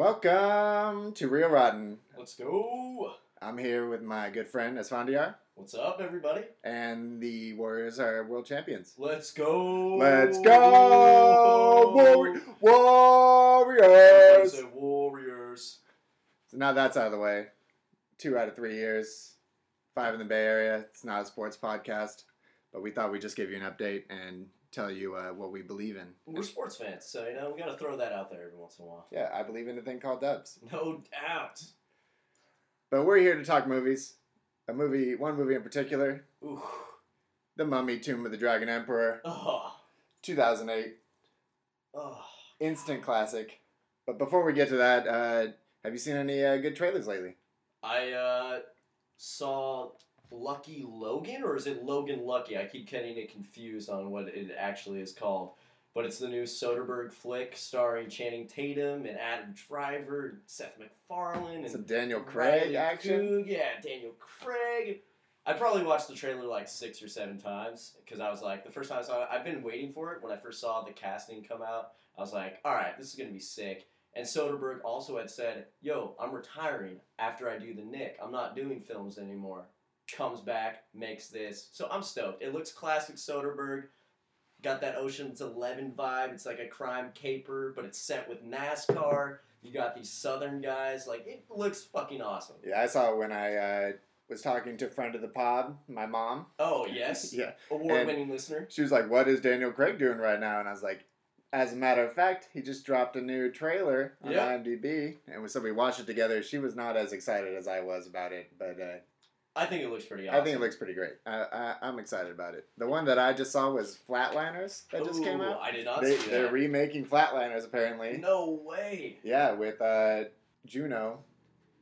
Welcome to Real Rotten. Let's go. I'm here with my good friend Esfandiar, What's up, everybody? and the Warriors are world champions. Let's go. Let's go, Warri- Everybody Warriors! Warriors. So now that's out of the way. Two out of three years, five in the Bay Area. It's not a sports podcast, but we thought we'd just give you an update and tell you uh, what we believe in. We're sports fans, so you know we gotta throw that out there every once in a while. Yeah, I believe in a thing called Dubs. No doubt. But we're here to talk movies. A movie, one movie in particular, Ooh. The Mummy: Tomb of the Dragon Emperor, Oh. 2008. Oh. instant classic. But before we get to that, uh, have you seen any uh, good trailers lately? I uh, saw Lucky Logan, or is it Logan Lucky? I keep getting it confused on what it actually is called. But it's the new Soderbergh flick starring Channing Tatum and Adam Driver, and Seth MacFarlane, and Some Daniel Craig Riley action. Coog, yeah, Daniel Craig. I probably watched the trailer like six or seven times because I was like, the first time I saw it, I've been waiting for it. When I first saw the casting come out, I was like, all right, this is gonna be sick. And Soderbergh also had said, "Yo, I'm retiring after I do the Knick. I'm not doing films anymore." Comes back, makes this, so I'm stoked. It looks classic Soderbergh. Got that Ocean's Eleven vibe. It's like a crime caper, but it's set with NASCAR. You got these Southern guys. Like it looks fucking awesome. Yeah, I saw it when I uh, was talking to a friend of the pod, my mom. Oh yes, Yeah, award-winning listener. she was like, "What is Daniel Craig doing right now?" And I was like, "As a matter of fact, he just dropped a new trailer on Yeah. IMDb, and so we watched it together. She was not as excited as I was about it, but uh, I think it looks pretty awesome. I think it looks pretty great. I, I, I'm excited about it. The one that I just saw was Flatliners that just came out. I did not They, see they're remaking Flatliners apparently. no way. Yeah, with uh, Juno,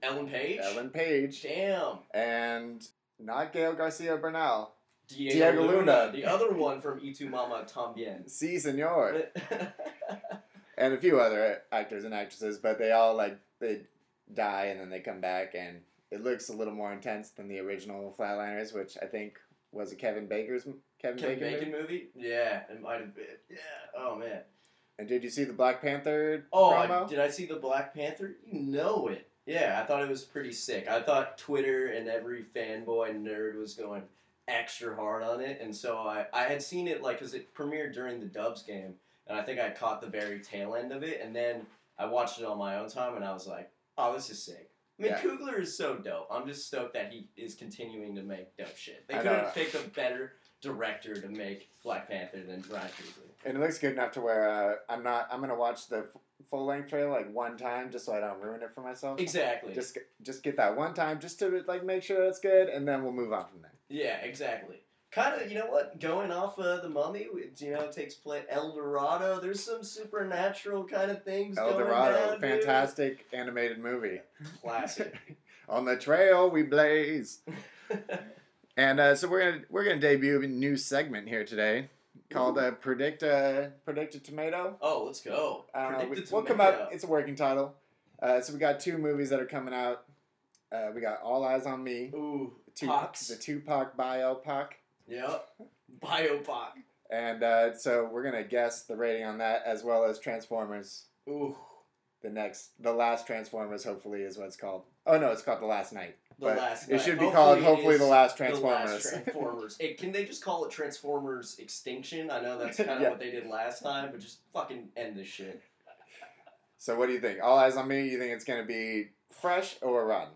Ellen Page. Ellen Page, Damn. and not Gael Garcia Bernal. Diego, Diego Luna, Luna. the other one from Y Tu Mama Tambien. Si, senor. and a few other actors and actresses, but they all like they die and then they come back, and it looks a little more intense than the original Flatliners, which I think was a Kevin Baker's Kevin, Kevin Bacon. Bacon movie. movie? Yeah, it might have been. Yeah. Oh man. And did you see the Black Panther Oh, promo? I, did I see the Black Panther? You know it. Yeah, I thought it was pretty sick. I thought Twitter and every fanboy nerd was going extra hard on it, and so I, I had seen it like because it premiered during the Dubs game, and I think I caught the very tail end of it, and then I watched it on my own time, and I was like, oh, this is sick. I mean, Yeah. Coogler is so dope. I'm just stoked that he is continuing to make dope shit. They I know. have picked a better director to make Black Panther than Ryan Coogler. and it looks good enough to where uh, I'm not. I'm gonna watch the f- full length trailer like one time just so I don't ruin it for myself. Exactly. Just just get that one time just to like make sure it's good, and then we'll move on from there. Yeah, exactly. Kind of, you know what? Going off of the Mummy, you know, takes place El Dorado. There's some supernatural kind of things. El going Dorado, down, dude. fantastic animated movie. Classic. On the trail we blaze. And uh, so we're gonna we're gonna debut a new segment here today called uh, predict a predict a tomato. oh, let's go. I don't. We, we'll come up. It's a working title. Uh, so we got two movies that are coming out. Uh, we got All Eyez on Me, Ooh, Tu- Pox. the Tupac biopic, Yep. Biopoc. and uh, so we're gonna guess the rating on that as well as Transformers. Ooh, The next, the last Transformers, hopefully, is what it's called. Oh no, it's called The Last Knight. the But last. it night. should be Hopefully called hopefully The Last The Transformers. last Transformers. Can they just call it Transformers Extinction? I know that's kind of Yeah. what they did last time, but just fucking end this shit. so what do you think? All Eyez on Me. You think it's gonna be fresh or rotten?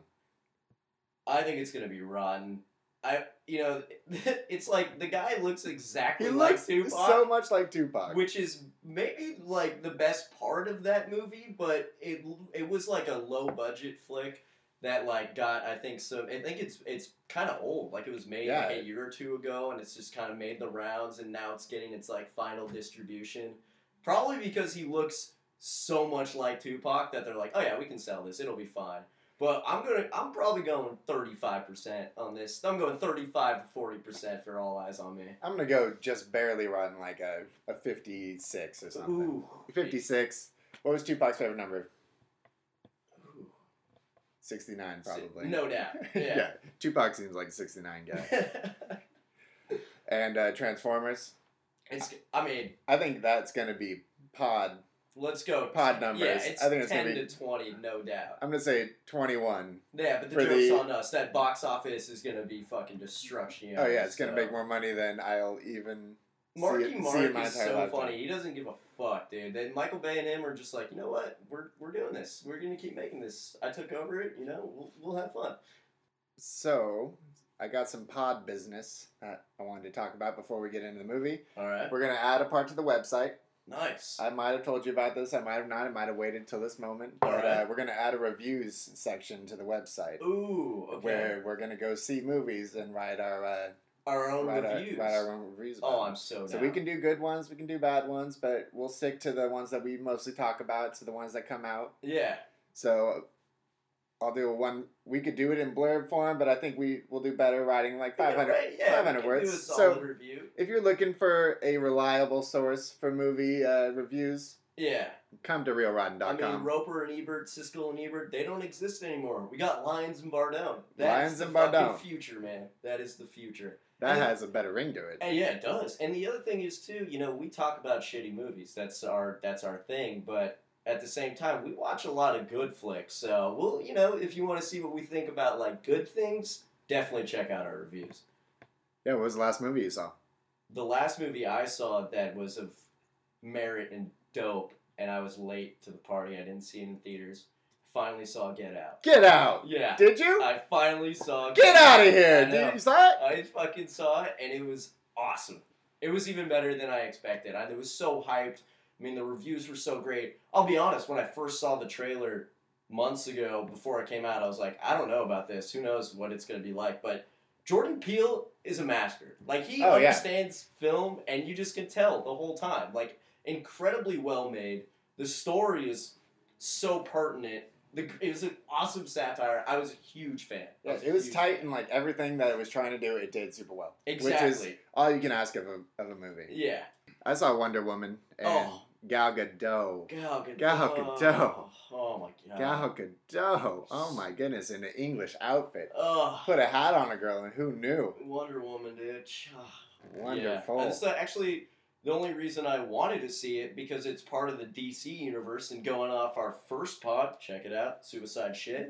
I think it's gonna be rotten. I, you know, it's like the guy looks exactly He like looks Tupac, so much like Tupac. which is maybe like the best part of that movie, but it it was like a low budget flick that like got I think some I think it's it's kind of old like it was made Yeah. like a year or two ago and it's just kind of made the rounds and now it's getting its like final distribution probably because he looks so much like Tupac that they're like oh yeah we can sell this it'll be fine but I'm gonna I'm probably going 35 percent on this I'm going 35 to 40 percent for all eyes on me I'm gonna go just barely rotten, like a, a 56 or something. Ooh. 56. What was Tupac's favorite number? 69, probably. no doubt yeah. Tupac seems like a 69 guy. and uh, Transformers. it's. I mean, I think that's gonna be pod Let's go. Pod numbers. Yeah, it's I think it's ten gonna be- to twenty, no doubt. I'm gonna say 21. Yeah, but the joke's the- on us. That box office is gonna be fucking destruction. Oh yeah, it's gonna make more money than I'll even Marky see, Mark see in my is so lifetime. funny. He doesn't give a fuck, dude. Then Michael Bay and him are just like, you know what? We're we're doing this. We're gonna keep making this. I took over it. You know, we'll, we'll have fun. So, I got some pod business that I wanted to talk about before we get into the movie. All right. We're gonna add a part to the website. Nice. I might have told you about this. I might have not. I might have waited till this moment. But uh, we're gonna add a reviews section to the website Ooh. Okay. where we're gonna go see movies and write our uh, our own write, reviews. Our, write our own reviews. About oh. I'm so. So down. we can do good ones, we can do bad ones, but we'll stick to the ones that we mostly talk about, to the ones that come out. Yeah. So I'll do a one. We could do it in blurb form, but I think we will do better writing like 500, Yeah, right, yeah, 500 words. So review. if you're looking for a reliable source for movie uh, reviews, Yeah. come to realrotten.com. I mean, Roeper and Ebert, Siskel and Ebert, they don't exist anymore. We got Lyons and Bardone. That's Lyons the and Bardone. future, man. That is the future. that and- has a better ring to it. And yeah, it does. And the other thing is too, you know, we talk about shitty movies. That's our that's our thing. But at the same time, we watch a lot of good flicks. So we'll, you know, if you want to see what we think about like good things, definitely check out our reviews. Yeah, what was the last movie you saw? The last movie I saw that was of merit and dope, and I was late to the party. I didn't see it in theaters. Finally saw Get Out. Get out! Yeah, Did you? I finally saw. Get out of here! Did you saw it? I fucking saw it and it was awesome. It was even better than I expected. I it was so hyped. I mean, the reviews were so great. I'll be honest, when I first saw the trailer months ago before it came out, I was like, I don't know about this. Who knows what it's going to be like? But Jordan Peele is a master. Like, he Oh, yeah. understands film and you just can tell the whole time. Like, incredibly well made. The story is so pertinent. The, it was an awesome satire. I was a huge fan. Yeah, it was tight fan. and like everything that it was trying to do, it did super well. Exactly. Which is all you can ask of a, of a movie. yeah. I saw Wonder Woman and Oh. Gal Gadot. Gal Gadot. Gal Gadot. Oh my god. Gal Gadot. Oh my goodness, in an English outfit. Oh. Put a hat on a girl, and who knew? Wonder Woman, dude. Ah. Wonderful. Yeah. That's actually the only reason I wanted to see it because it's part of the DC universe and going off our first pod, check it out, Suicide Shit.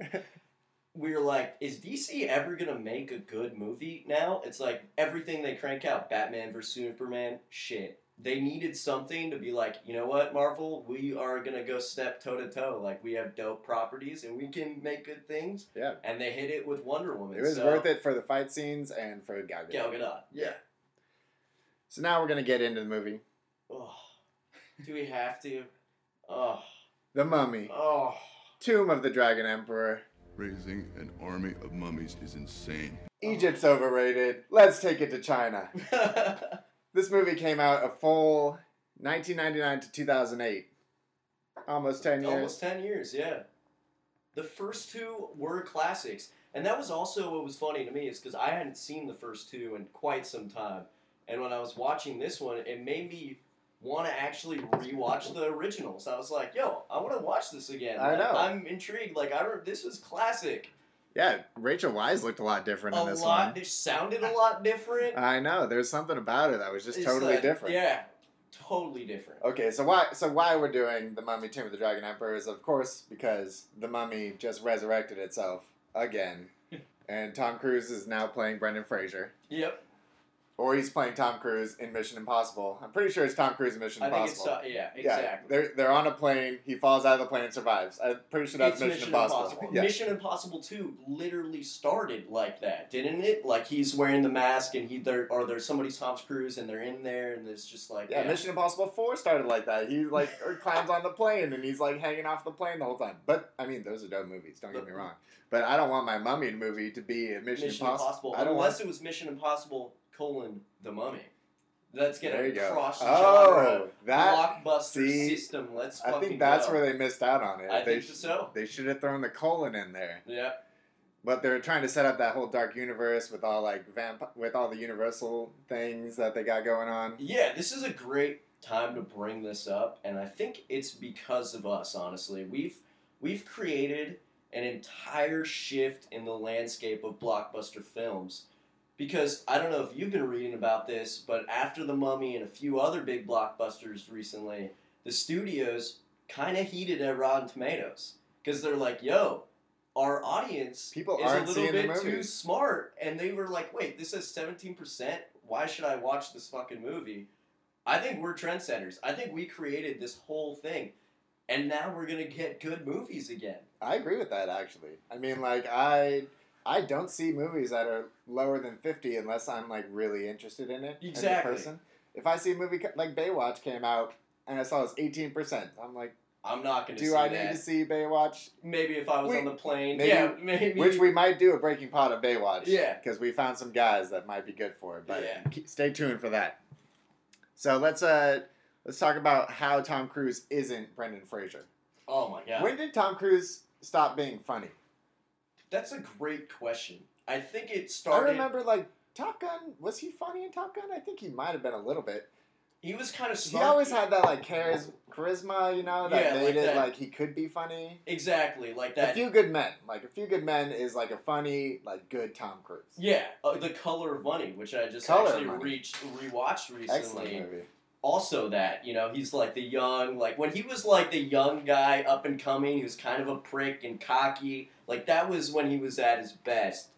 we were like, is DC ever gonna make a good movie now? It's like everything they crank out, Batman vs Superman, shit. They needed something to be like, you know what, Marvel, we are gonna go step toe to toe. Like we have dope properties and we can make good things. Yeah. And they hit it with Wonder Woman. It was so, worth it for the fight scenes and for Gal Gadot. Gal Gadot. Yeah. So now we're gonna get into the movie, Oh, do we have to? Oh, The Mummy, oh. Tomb of the Dragon Emperor. Raising an army of mummies is insane. Egypt's overrated. Let's take it to China. This movie came out a full 1999 to 2008. Almost 10 years. Almost 10 years, yeah. The first two were classics. And that was also what was funny to me is because I hadn't seen the first two in quite some time. And when I was watching this one, it made me want to actually rewatch the originals. I was like, yo, I want to watch this again. I know. I'm intrigued. Like, I don't, this was classic. Yeah, Rachel Weisz looked a lot different A in this lot, one. it sounded a lot different. I know. There's something about it that was just It's totally like- different. Yeah, totally different. Okay, so why so why we're doing the Mummy Tomb of the Dragon Emperor is of course because the Mummy just resurrected itself again, and Tom Cruise is now playing Brendan Fraser, Yep. Or he's playing Tom Cruise in Mission Impossible. I'm pretty sure it's Tom Cruise in Mission I think it's, Impossible. uh, yeah, Yeah, they're they're on a plane. He falls out of the plane and survives. I'm pretty sure that's It's Mission, Impossible. Yeah. Mission Impossible 2 literally started like that, didn't it? Like he's wearing the mask and he there or there's somebody's Tom Cruise and they're in there and it's just like Yeah, Mission Impossible Four started like that. He like or climbs on the plane and he's like hanging off the plane the whole time. But I mean, those are dope movies. Don't get me wrong. But I don't want my Mummy movie to be a Mission, Mission Impossible. Impossible. I don't Unless want. it was Mission Impossible colon the Mummy. Let's get There a cross Oh, genre that blockbuster see, system. Let's I think that's go. where they missed out on it. I they think so. They should have thrown the colon in there. Yeah. But they're trying to set up that whole dark universe with all like vamp with all the universal things that they got going on. Yeah, this is a great time to bring this up, and I think it's because of us. Honestly, we've we've created an entire shift in the landscape of blockbuster films. Because I don't know if you've been reading about this, but after The Mummy and a few other big blockbusters recently, the studios kind of heated at Rotten Tomatoes because they're like, "Yo, our audience People is aren't a little bit too smart," and they were like, "Wait, this is seventeen percent. Why should I watch this fucking movie?" I think we're trendsetters. I think we created this whole thing, and now we're gonna get good movies again. I agree with that actually. I mean, like I I don't see movies that are lower than fifty unless I'm like really interested in it Exactly. as a person. If I see a movie like Baywatch came out and I saw it's eighteen percent, I'm like, I'm not gonna do see I that. need to see Baywatch? Maybe if I was We- on the plane, maybe- yeah, maybe. Which we might do a breaking pot of Baywatch. Yeah. Because we found some guys that might be good for it. But Yeah. stay tuned for that. So let's uh let's talk about how Tom Cruise isn't Brendan Fraser. oh my god, When did Tom Cruise stop being funny? That's a great question. I think it started. I remember like Top Gun. Was he funny in Top Gun? I think he might have been a little bit. he was kind of. He always had that like charis- charisma, you know, that Yeah, made like it that- like he could be funny. exactly like that. A few good men, like a few good men, is like a funny, like good Tom Cruise. yeah, uh, the Color of Money, which I just Color actually reached rewatched recently. Excellent movie. Also that you know he's like the young like when he was like the young guy up and coming he was kind of a prick and cocky like that was when he was at his best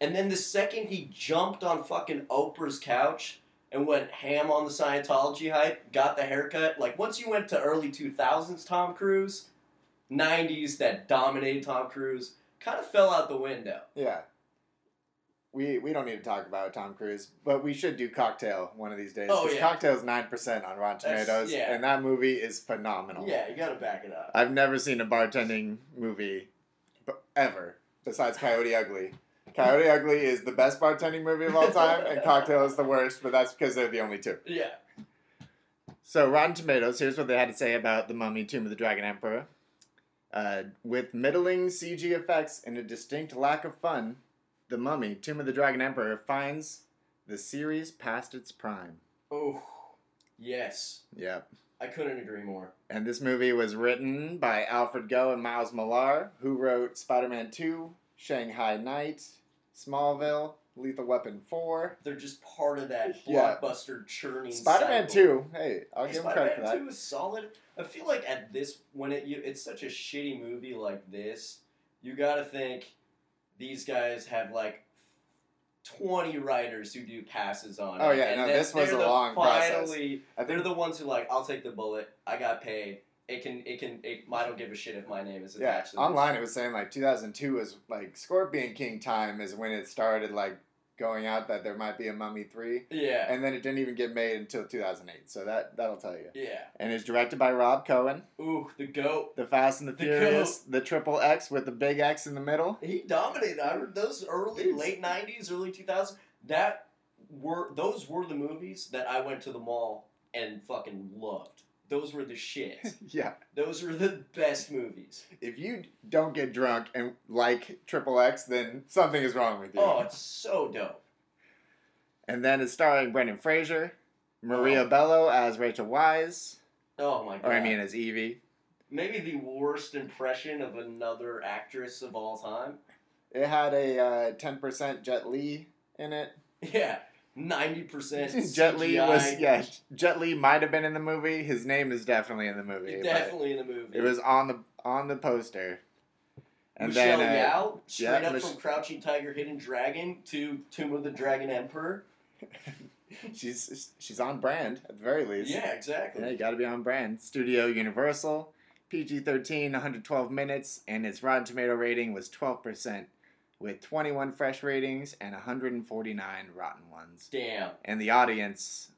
and then the second he jumped on fucking oprah's couch and went ham on the scientology hype got the haircut like once you went to early 2000s tom cruise 90s that dominated tom cruise kind of fell out the window Yeah. We, we don't need to talk about Tom Cruise, but we should do Cocktail one of these days. Oh, yeah. Cocktail's nine percent on Rotten That's- Tomatoes, yeah. and that movie is phenomenal. yeah you gotta back it up I've never seen a bartending movie ever besides Coyote Ugly. Coyote Ugly is the best bartending movie of all time, and Cocktail is the worst, but that's because they're the only two. yeah So, Rotten Tomatoes, here's what they had to say about The Mummy Tomb of the Dragon Emperor. Uh, with middling CG effects and a distinct lack of fun, The Mummy Tomb of the Dragon Emperor finds the series past its prime. oh yes Yep. i couldn't agree more And this movie was written by Alfred Goh and Miles Millar, who wrote Spider Man 2, Shanghai Night, Smallville, Lethal Weapon 4. They're just part of that Yeah. blockbuster churning. Spider Man 2, hey, I'll Hey, give him credit for that. Two is solid. I feel like at this when it you, it's such a shitty movie like this, you got to think these guys have like twenty writers who do passes on. Oh, yeah, and no, this was a long process. finally, I They're the ones who like, I'll take the bullet. I got paid. It can. It can. It, I don't give a shit if my name is yeah, attached. to online it was saying like 2002 was like Scorpion King time is when it started like going out that there might be a Mummy 3. Yeah. And then it didn't even get made until 2008, so that, that'll tell you. yeah. And it's directed by Rob Cohen, Ooh, the goat. the Fast and the, The Furious, the triple X with the big X in the middle. He dominated. I heard those early, late '90s, early 2000s. That were those were the movies that I went to the mall and fucking loved. Those were the shit. yeah. those were the best movies. if you don't get drunk and like Triple X, then something is wrong with you. Oh, it's so dope. And then it's starring Brendan Fraser, Maria Oh. Bello as Rachel Weisz, Oh my god. or I mean as Evie. maybe the worst impression of another actress of all time. It had a uh, 10% Jet Li in it. Yeah, ninety percent. Jet Li was yeah. Jet Li might have been in the movie. His name is definitely in the movie. definitely in the movie. It was on the on the poster. And Michelle then uh, Yeoh, straight yeah, up Mich- from Crouching Tiger, Hidden Dragon to Tomb of the Dragon Emperor. she's she's on brand at the very least. Yeah, exactly. Yeah, you got to be on brand. Studio Universal, PG 13, 112 minutes, and its Rotten Tomato rating was 12%, with 21 fresh ratings and 149 rotten ones. Damn. And the audience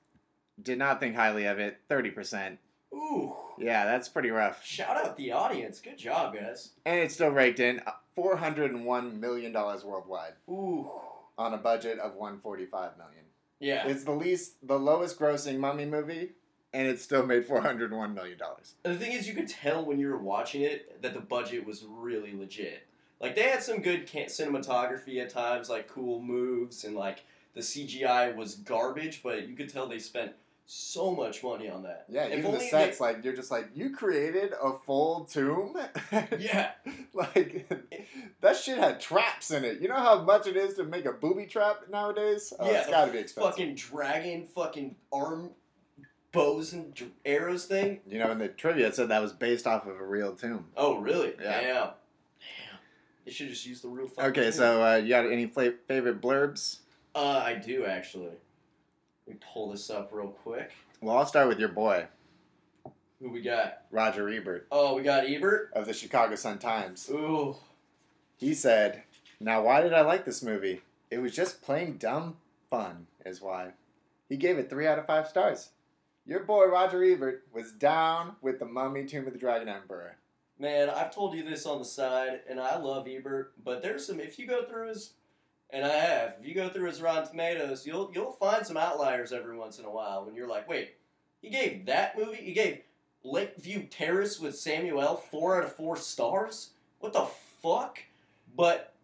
did not think highly of it, 30%. Ooh. Yeah, that's pretty rough. Shout out the audience. Good job, guys. And it still raked in uh, $401 million worldwide Ooh. on a budget of 145 million. Yeah. It's the least, the lowest grossing mummy movie, and it still made $401 million. The thing is, you could tell when you were watching it that the budget was really legit. Like they had some good can- cinematography at times, like cool moves, and like the CGI was garbage, but you could tell they spent so much money on that. Yeah, If even the only sets, like you're just like you created a full tomb. yeah. like that shit had traps in it. You know how much it is to make a booby trap nowadays? Oh, yeah. it's the got to be expensive. Fucking dragon, fucking arm bows and arrows thing. You know, in the trivia, it said that was based off of a real tomb. Oh, really? Yeah. Damn. They should just use the real. fucking Okay, so uh, you got any fla- favorite blurbs? Uh, I do actually. Let me pull this up real quick. Well, I'll start with your boy, Who we got? Roger Ebert Oh, we got Ebert. of the Chicago Sun Times. Ooh. He said, Now, why did I like this movie? It was just plain dumb fun, is why. He gave it 3 out of 5 stars. Your boy Roger Ebert was down with the Mummy Tomb of the Dragon Emperor. Man, I've told you this on the side, and I love Ebert, but there's some. If you go through his, and I have, if you go through his Rotten Tomatoes, you'll you'll find some outliers every once in a while when you're like, wait, he gave that movie, he gave Lakeview Terrace with Samuel four out of four stars. What the fuck? But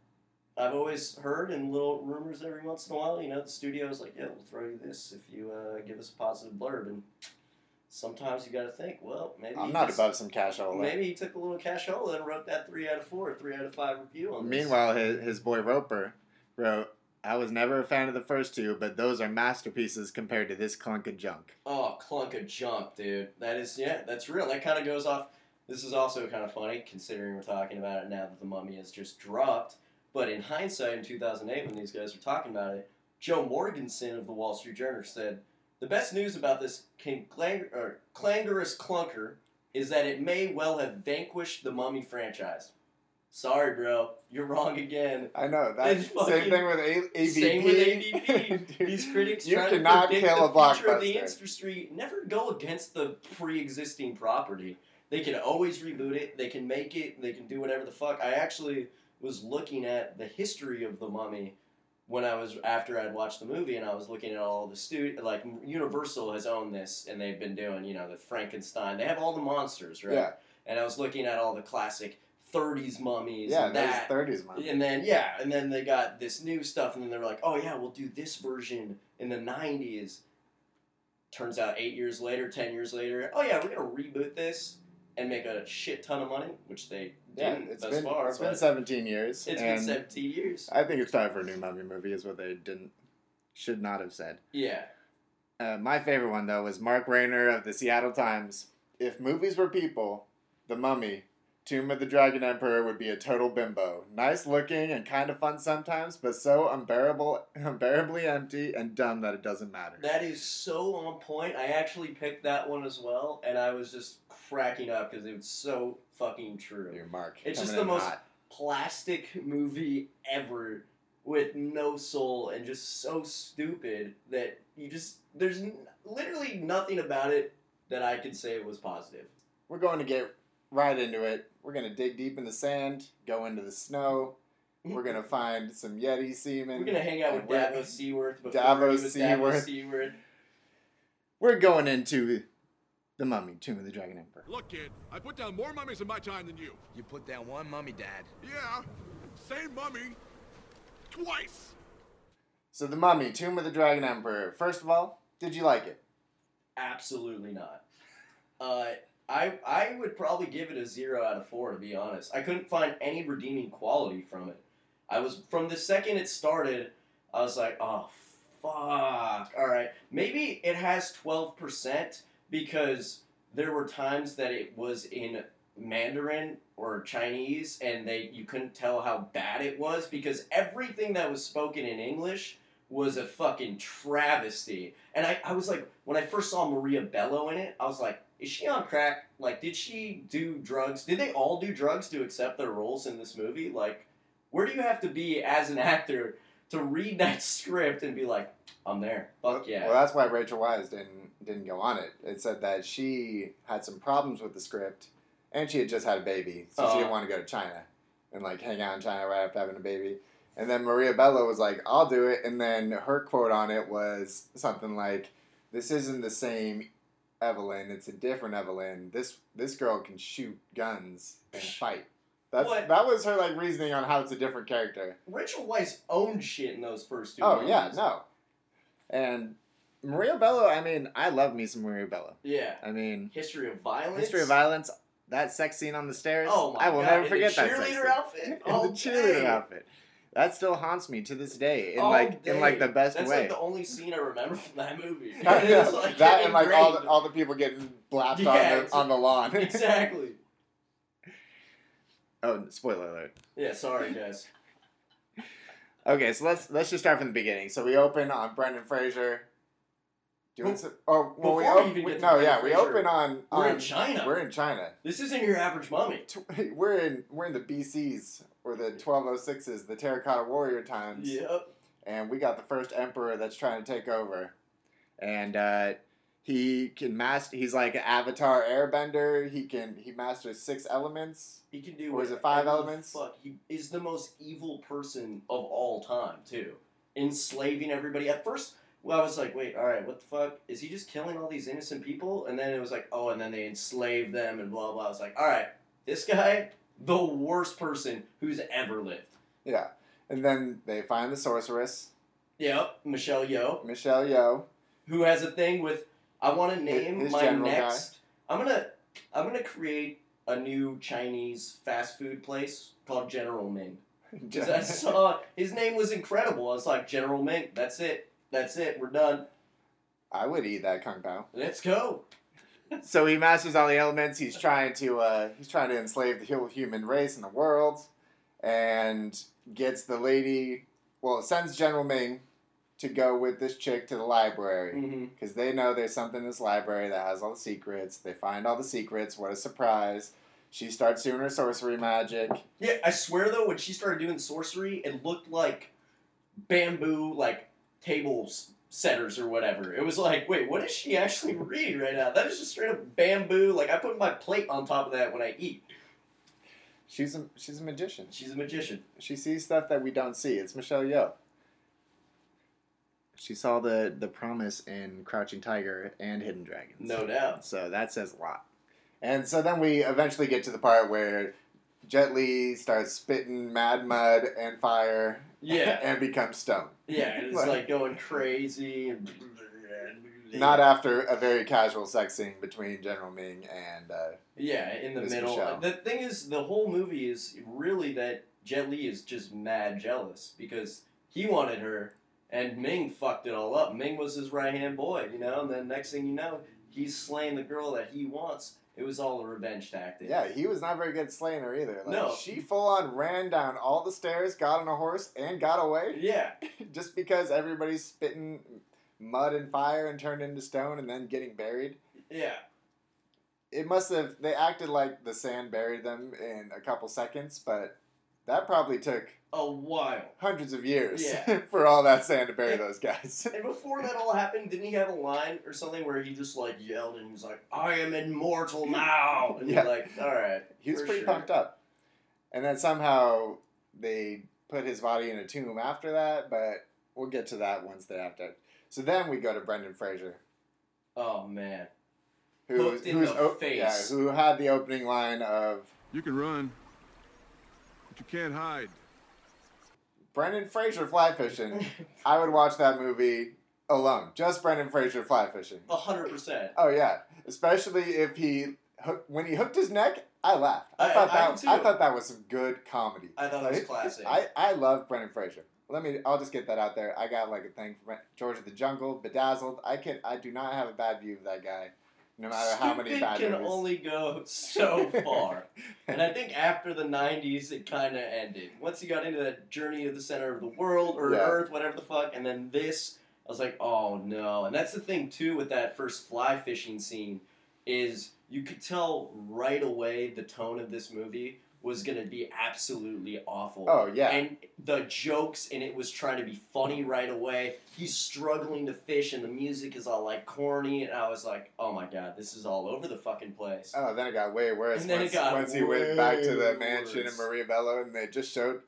I've always heard in little rumors every once in a while, you know, the studio's like, yeah, we'll throw you this if you uh, give us a positive blurb, and sometimes you got to think, well, maybe I'm he not just- above some cashola. Maybe he took a little cashola and wrote that three out of four, three out of five review on this. Meanwhile, his, his boy Roeper wrote, I was never a fan of the first two, but those are masterpieces compared to this clunk of junk. oh, clunk of junk, dude. That is, yeah, that's real. That kind of goes off. This is also kind of funny considering we're talking about it now that the mummy has just dropped. But in hindsight, in 2008, when these guys were talking about it, Joe Morganson of the Wall Street Journal said, The best news about this clang- clangorous clunker is that it may well have vanquished the mummy franchise. Sorry, bro. You're wrong again. I know that It's same thing with a- AVP. Same with AVP. Dude, These critics you trying cannot to kill the a future of the industry never go against the pre-existing property. They can always reboot it. They can make it. They can do whatever the fuck. I actually was looking at the history of the Mummy when I was after I'd watched the movie, and I was looking at all the stu like Universal has owned this, and they've been doing you know the Frankenstein. They have all the monsters, right? Yeah, And I was looking at all the classic '30s mummies. yeah, and that. 30s, man. And then yeah, and then they got this new stuff, and then they're like, oh yeah, we'll do this version in the '90s. Turns out eight years later, ten years later, oh yeah, we're gonna reboot this and make a shit ton of money, which they Yeah, it's thus been, far. it's been 17 years. It's been 17 years. I think it's time for a new Mummy movie, is what they didn't, should not have said. yeah, Uh, my favorite one, though, was Mark Rahner of the Seattle Times. If movies were people, The Mummy, Tomb of the Dragon Emperor would be a total bimbo. Nice looking and kind of fun sometimes, but so unbearable, unbearably empty and dumb that it doesn't matter. that is so on point. I actually picked that one as well, and I was just cracking up because it was so fucking true. Your Mark. It's just the most- hot. plastic movie ever with no soul and just so stupid that you just there's n- literally nothing about it that I could say was positive. We're going to get right into it. We're going to dig deep in the sand, go into the snow. We're going to find some Yeti semen. We're gonna hang out with Davos Seaworth before Davos Seaworth. Davos Seaworth. We're going into The Mummy, Tomb of the Dragon Emperor. Look, kid, I put down more mummies in my time than you. You put down one mummy, Dad. Yeah, same mummy, twice. So, The Mummy, Tomb of the Dragon Emperor. First of all, did you like it? Absolutely not. Uh, I I would probably give it a zero out of four to be honest. I couldn't find any redeeming quality from it. I was from the second it started, I was like, oh fuck. All right, maybe it has twelve percent because there were times that it was in Mandarin or Chinese and they you couldn't tell how bad it was because everything that was spoken in English was a fucking travesty. And I, I was like, when I first saw Maria Bello in it, I was like, is she on crack? Like, did she do drugs? Did they all do drugs to accept their roles in this movie? Like, where do you have to be as an actor to read that script and be like, I'm there. Fuck yeah. Well, that's why Rachel Weisz didn't didn't go on it. It said that she had some problems with the script, and she had just had a baby, so she Oh. didn't want to go to China and like hang out in China right after having a baby. And then Maria Bello was like, "I'll do it," and then her quote on it was something like, "This isn't the same Evelyn. It's a different Evelyn. This this girl can shoot guns and fight." That's What? that was her like reasoning on how it's a different character. Rachel Weisz owned shit in those first two Oh movies. Oh, yeah, no. And Maria Bello, I mean, I love me some Maria Bello. Yeah. I mean, History of Violence. History of Violence, that sex scene on the stairs. Oh my I will god. never in forget the that sex scene. outfit. Oh, the cheerleader dang. outfit. that still haunts me to this day in All like in like the best That's way. like the only scene I remember from that movie. that It's, like, and like all the, all the people getting blapped Yeah, on the on the lawn. exactly. oh, spoiler alert. Yeah, sorry guys. Okay, so let's let's just start from the beginning. So we open on Brendan Fraser doing some. Oh, well, we, we op- we- to no, yeah, we open on. We're in China. We're in China. This isn't your average mummy. Tw- We're in we're in the BCs or the 1206s, the Terracotta Warrior times. Yep. and we got the first emperor that's trying to take over and uh, he can master he's like an avatar airbender he can he masters six elements He can do. Or is it five whatever the elements? Fuck, he is the most evil person of all time too, enslaving everybody. At first, well, I was like, wait, all right, what the fuck? Is he just killing all these innocent people? And then it was like, oh, and then they enslave them and blah blah. I was like, all right, this guy, the worst person who's ever lived. yeah and then they find the sorceress Yep, Michelle Yeoh, michelle Yeoh. who has a thing with. I want to name his my general guy. next. I'm gonna, I'm gonna create a new Chinese fast food place called General Ming. Because I saw his name was incredible. I was like, General Ming, that's it. That's it. We're done. i would eat that kung pao Let's go. so he masters all the elements he's trying to uh, he's trying to enslave the whole human race in the world and gets the lady well sends general ming to go with this chick to the library because they know there's something in this library that has all the secrets. They find all the secrets. What a surprise! She starts doing her sorcery magic. Yeah, I swear though, when she started doing sorcery, it looked like bamboo, like tables setters or whatever. It was like, wait, what is she actually reading right now? That is just straight up bamboo. Like I put my plate on top of that when I eat. She's a she's a magician. She's a magician. She sees stuff that we don't see. It's Michelle Yeoh. She saw the the promise in Crouching Tiger and Hidden Dragons. No doubt. So that says a lot. And so then we eventually get to the part where Jet Li starts spitting mad mud and fire Yeah. and becomes stone. Yeah, and it's Like- like going crazy. And Not after a very casual sex scene between General Ming and uh, Yeah, in the Miss middle. Michelle. The thing is, the whole movie is really that Jet Li is just mad jealous because he wanted her, and Ming fucked it all up. Ming was his right hand boy, you know. And then next thing you know, he's slaying the girl that he wants. It was all a revenge tactic. Yeah, he was not very good at slaying her either. Like, No. She full on ran down all the stairs, got on a horse, and got away Yeah. just because everybody's spitting mud and fire and turned into stone and then getting buried. Yeah. It must have, they acted like the sand buried them in a couple seconds, but that probably took A while. hundreds of years Yeah. for all that sand to bury Yeah. those guys. And before that all happened, didn't he have a line or something where he just like yelled and was like, "I am immortal now," and Yeah. you're like, "All right." he was pretty sure. pumped up. And then somehow they put his body in a tomb after that, but we'll get to that once they have to. So then we go to Brendan Fraser, Oh man. who, Hooked in who's the o- face. yeah, who had the opening line of You can run, but you can't hide. Brendan Fraser fly fishing. I would watch that movie alone, just Brendan Fraser fly fishing. A hundred percent. Oh yeah, especially if he hook, when he hooked his neck, I laughed. I, I- thought I that I too. thought that was some good comedy. I thought it was classic. I I love Brendan Fraser. Let me. I'll just get that out there. I got like a thing for George of the Jungle, Bedazzled. I can. I do not have a bad view of that guy, no matter how many Stupid bad can movies. only go so far. and I think after the '90s, it kind of ended. Once he got into that journey to the center of the world or Yeah. Earth, whatever the fuck, and then this, I was like, oh no. And that's the thing too with that first fly fishing scene, is you could tell right away the tone of this movie was gonna be absolutely awful. oh yeah. And the jokes and it was trying to be funny right away. He's struggling to fish, and the music is all like corny. And I was like, "Oh my god, this is all over the fucking place." Oh, then it got way worse. And then it once, got once he went back to the mansion in. Maria Bello, and they just showed,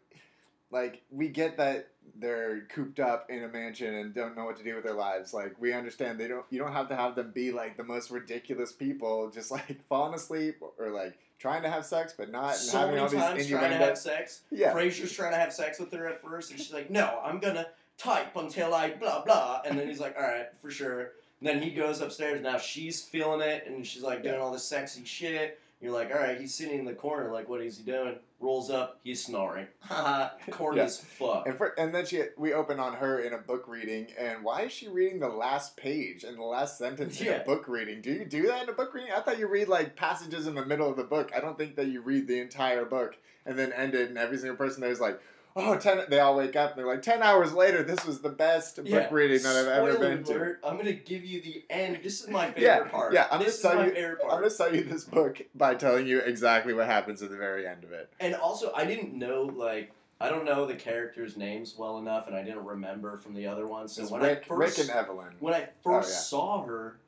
like, we get that they're cooped up in a mansion and don't know what to do with their lives. Like, we understand they don't. You don't have to have them be like the most ridiculous people, just like falling asleep or like trying to have sex but not so having many all these times trying to have sex. Yeah. Fraser's trying to have sex with her at first, and she's like, "No, I'm gonna type until I blah blah." And then he's like, "All right, for sure." And then he goes upstairs. Now she's feeling it, and she's like doing all this sexy shit. You're like, all right, he's sitting in the corner. Like, what is he doing? Rolls up, he's snoring. Corny Yeah. as fuck. And, for, and then she we open on her in a book reading, and why is she reading the last page and the last sentence in Yeah. a book reading? Do you do that in a book reading? I thought you read like passages in the middle of the book. I don't think that you read the entire book and then end it, and every single person there's like, oh, 10, they all wake up and they're like, 10 hours later, this was the best Yeah. book reading that I've ever Spoiler been to. alert, I'm gonna give you the end. This is my favorite Yeah, part. yeah, I'm is gonna tell you- I'm going to sell you this book by telling you exactly what happens at the very end of it. And also, I didn't know like I don't know the characters' names well enough, and I didn't remember from the other ones. So It's when Rick, I first Rick and Evelyn. when I Oh, yeah. saw her,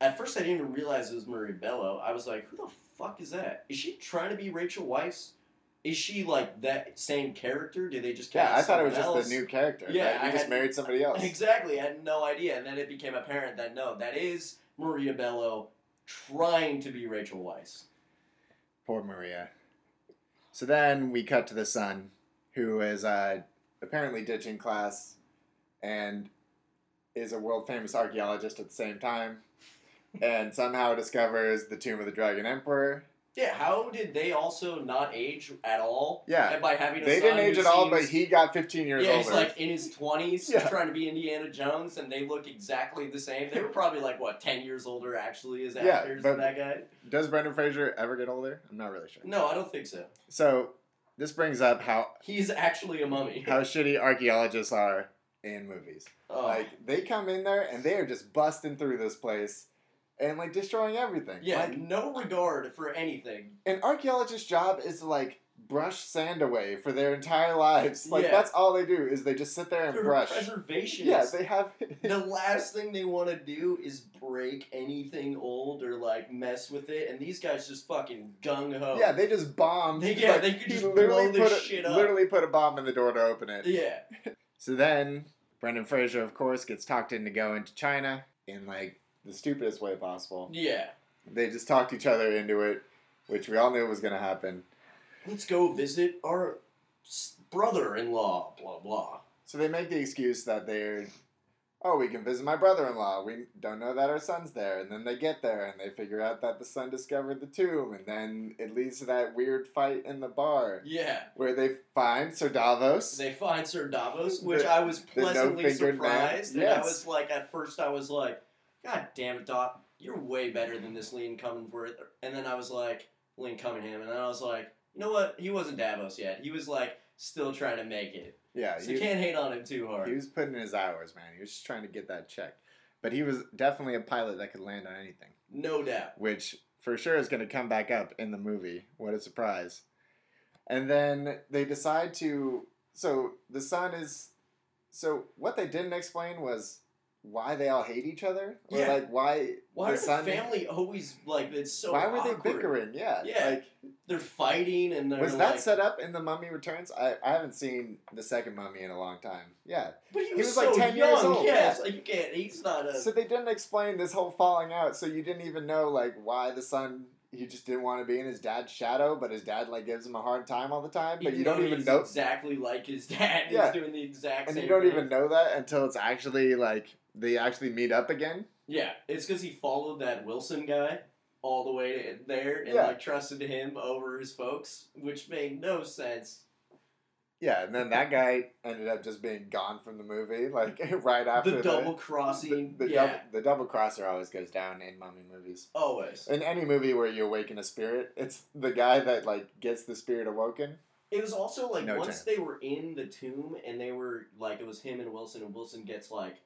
at first I didn't even realize it was Marie Bello. I was like, who the fuck is that? Is she trying to be Rachel Weisz? Is she like that same character? Did they just Yeah, I thought it was someone just else? a new character. Yeah, right? you I just had- married somebody else. Exactly, I had no idea, and then it became apparent that no, that is Maria Bello trying to be Rachel Weisz. Poor Maria. So then we cut to the son, who is uh, apparently ditching class and is a world famous archaeologist at the same time, and somehow discovers the tomb of the Dragon Emperor. Yeah, how did they also not age at all? Yeah. and by having a They didn't age at all, but he got 15 years yeah, older. he's like in his twenties, Yeah. trying to be Indiana Jones, and they look exactly the same. They were probably like what ten years older actually as Yeah, actors than that guy. Does Brendan Fraser ever get older? I'm not really sure. No, I don't think so. So this brings up how He's actually a mummy. how shitty archaeologists are in movies. Oh. Like they come in there and they are just busting through this place and like destroying everything. yeah, Like no regard for anything. an archaeologist's job is to like brush sand away for their entire lives. Like Yeah. that's all they do is they just sit there and They're brush. preservationists. Yeah, they have. the last thing they want to do is break anything old or like mess with it, and these guys just fucking gung ho. yeah, they just bomb. They- yeah, like, they could just literally blow this put a, shit up. Literally put a bomb in the door to open it. yeah. So then Brendan Fraser, of course, gets talked into going to China in like the stupidest way possible. Yeah. They just talked each other into it, which we all knew was going to happen. Let's go visit our brother-in-law. Blah blah. So they make the excuse that they're, oh, we can visit my brother-in-law. We don't know that our son's there, and then they get there and they figure out that the son discovered the tomb, and then it leads to that weird fight in the bar Yeah. where they find Sir Davos. They find Sir Davos, which The- I was pleasantly man. surprised. And I was like, at first, I was like, God damn it, Doc, you're way better than this Liam Cumberworth. And then I was like, Liam Cunningham, and then I was like, you know what? He wasn't Davos yet. He was like still trying to make it. yeah, So you can't hate on him too hard. he was putting in his hours, man. He was just trying to get that check. But he was definitely a pilot that could land on anything. no doubt. which for sure is going to come back up in the movie. What a surprise. And then they decide to. So the son is. So what they didn't explain was why they all hate each other? Or Yeah. like why. Why the son, family always like it's so? Why were they bickering? Yeah. Yeah. Like, They're fighting and they're was that set up in The Mummy Returns? I, I haven't seen the second Mummy in a long time. Yeah. But he he was, was, so like, 10 young. years old, Yeah, yeah. like you can't. He's not a. So they didn't explain this whole falling out, so you didn't even know like why the son he just didn't want to be in his dad's shadow, but his dad like gives him a hard time all the time. But you don't even know, exactly like his dad. Yeah. He's doing the exact same. and you don't thing. even know that until it's actually like they actually meet up again. Yeah, it's because he followed that Wilson guy all the way there and Yeah. like trusted him over his folks, which made no sense. Yeah, and then that guy ended up just being gone from the movie, like right after the double crossing, The, the, yeah, double, the double crosser always goes down in mummy movies. always. In any movie where you awaken a spirit, it's the guy that like gets the spirit awoken. It was also like No once chance. they were in the tomb and they were like it was him and Wilson and Wilson gets like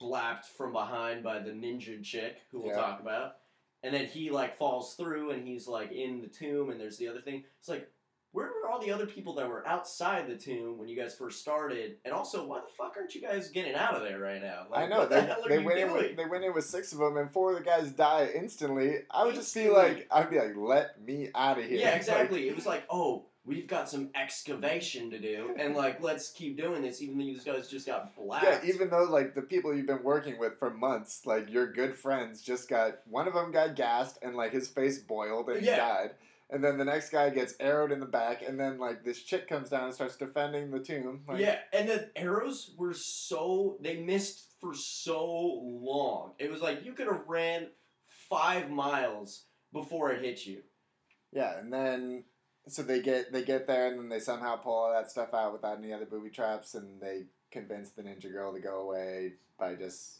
blapped from behind by the ninja chick who we'll Yeah. talk about. And then he like falls through and he's like in the tomb and there's the other thing. It's like where were all the other people that were outside the tomb when you guys first started? And also, why the fuck aren't you guys getting out of there right now? Like, I know they, the they went in doing? with they went in with six of them, and four of the guys die instantly. I would just be like, I'd be like, let me out of here. Yeah, Like, exactly. it was like, oh, we've got some excavation to do, and like, let's keep doing this, even though these guys just got blacked. yeah, even though like the people you've been working with for months, like your good friends, just got one of them got gassed and like his face boiled and Yeah. he died. And then the next guy gets arrowed in the back, and then like this chick comes down and starts defending the tomb. Like, yeah, and the arrows were so they missed for so long. It was like you could have ran five miles before it hit you. Yeah, and then so they get they get there and then they somehow pull all that stuff out without any other booby traps and they convince the ninja girl to go away by just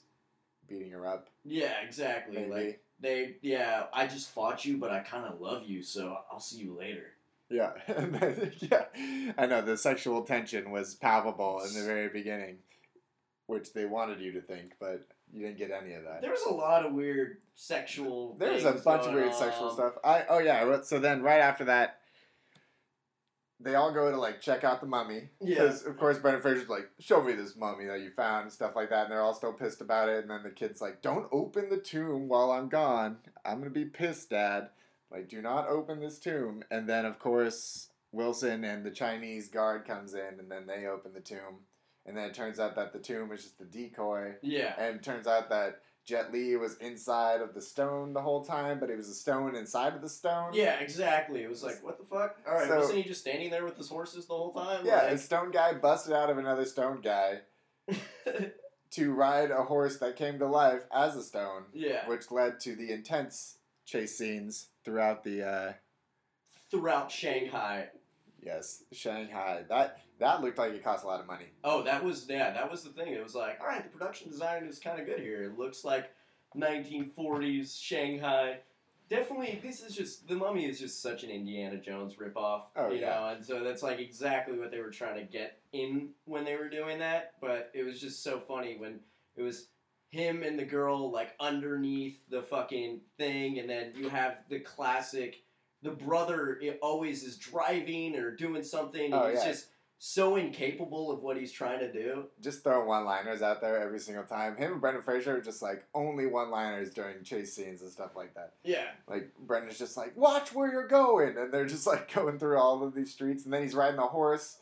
beating her up. Yeah, exactly. Maybe. Like they, yeah, I just fought you, but I kind of love you, so I'll see you later. Yeah, yeah. I know the sexual tension was palpable in the very beginning, which they wanted you to think, but you didn't get any of that. There was a lot of weird sexual. There was a bunch of weird sexual stuff. I oh yeah. So then right after that, they all go to like check out the mummy Yeah. because of course Brendan Fraser's like, show me this mummy that you found and stuff like that, and they're all still pissed about it. And then the kid's like, don't open the tomb while I'm gone. I'm gonna be pissed, Dad. Like, do not open this tomb. And then of course Wilson and the Chinese guard comes in, and then they open the tomb. And then it turns out that the tomb is just a decoy. Yeah. And it turns out that Jet Li was inside of the stone the whole time, but it was a stone inside of the stone. Yeah, exactly. It was like, what the fuck? All right, So- wasn't he just standing there with his horses the whole time? Yeah, Like- a stone guy busted out of another stone guy to ride a horse that came to life as a stone, yeah. which led to the intense chase scenes throughout the uh, Throughout Shanghai. yes Shanghai. That that looked like it cost a lot of money. Oh, that was yeah, that was the thing. It was like, all right, the production design is kind of good here. It looks like 1940s Shanghai. Definitely, this is just the Mummy is just such an Indiana Jones ripoff. Oh, you yeah. know, and so that's like exactly what they were trying to get in when they were doing that. But it was just so funny when it was him and the girl like underneath the fucking thing, and then you have the classic. The brother it always is driving or doing something. And Oh, he's yeah. just so incapable of what he's trying to do. Just throwing one-liners out there every single time. Him and Brendan Fraser are just like only one-liners during chase scenes and stuff like that. Yeah. Like Brendan's just like, watch where you're going, and they're just like going through all of these streets, and then he's riding a horse,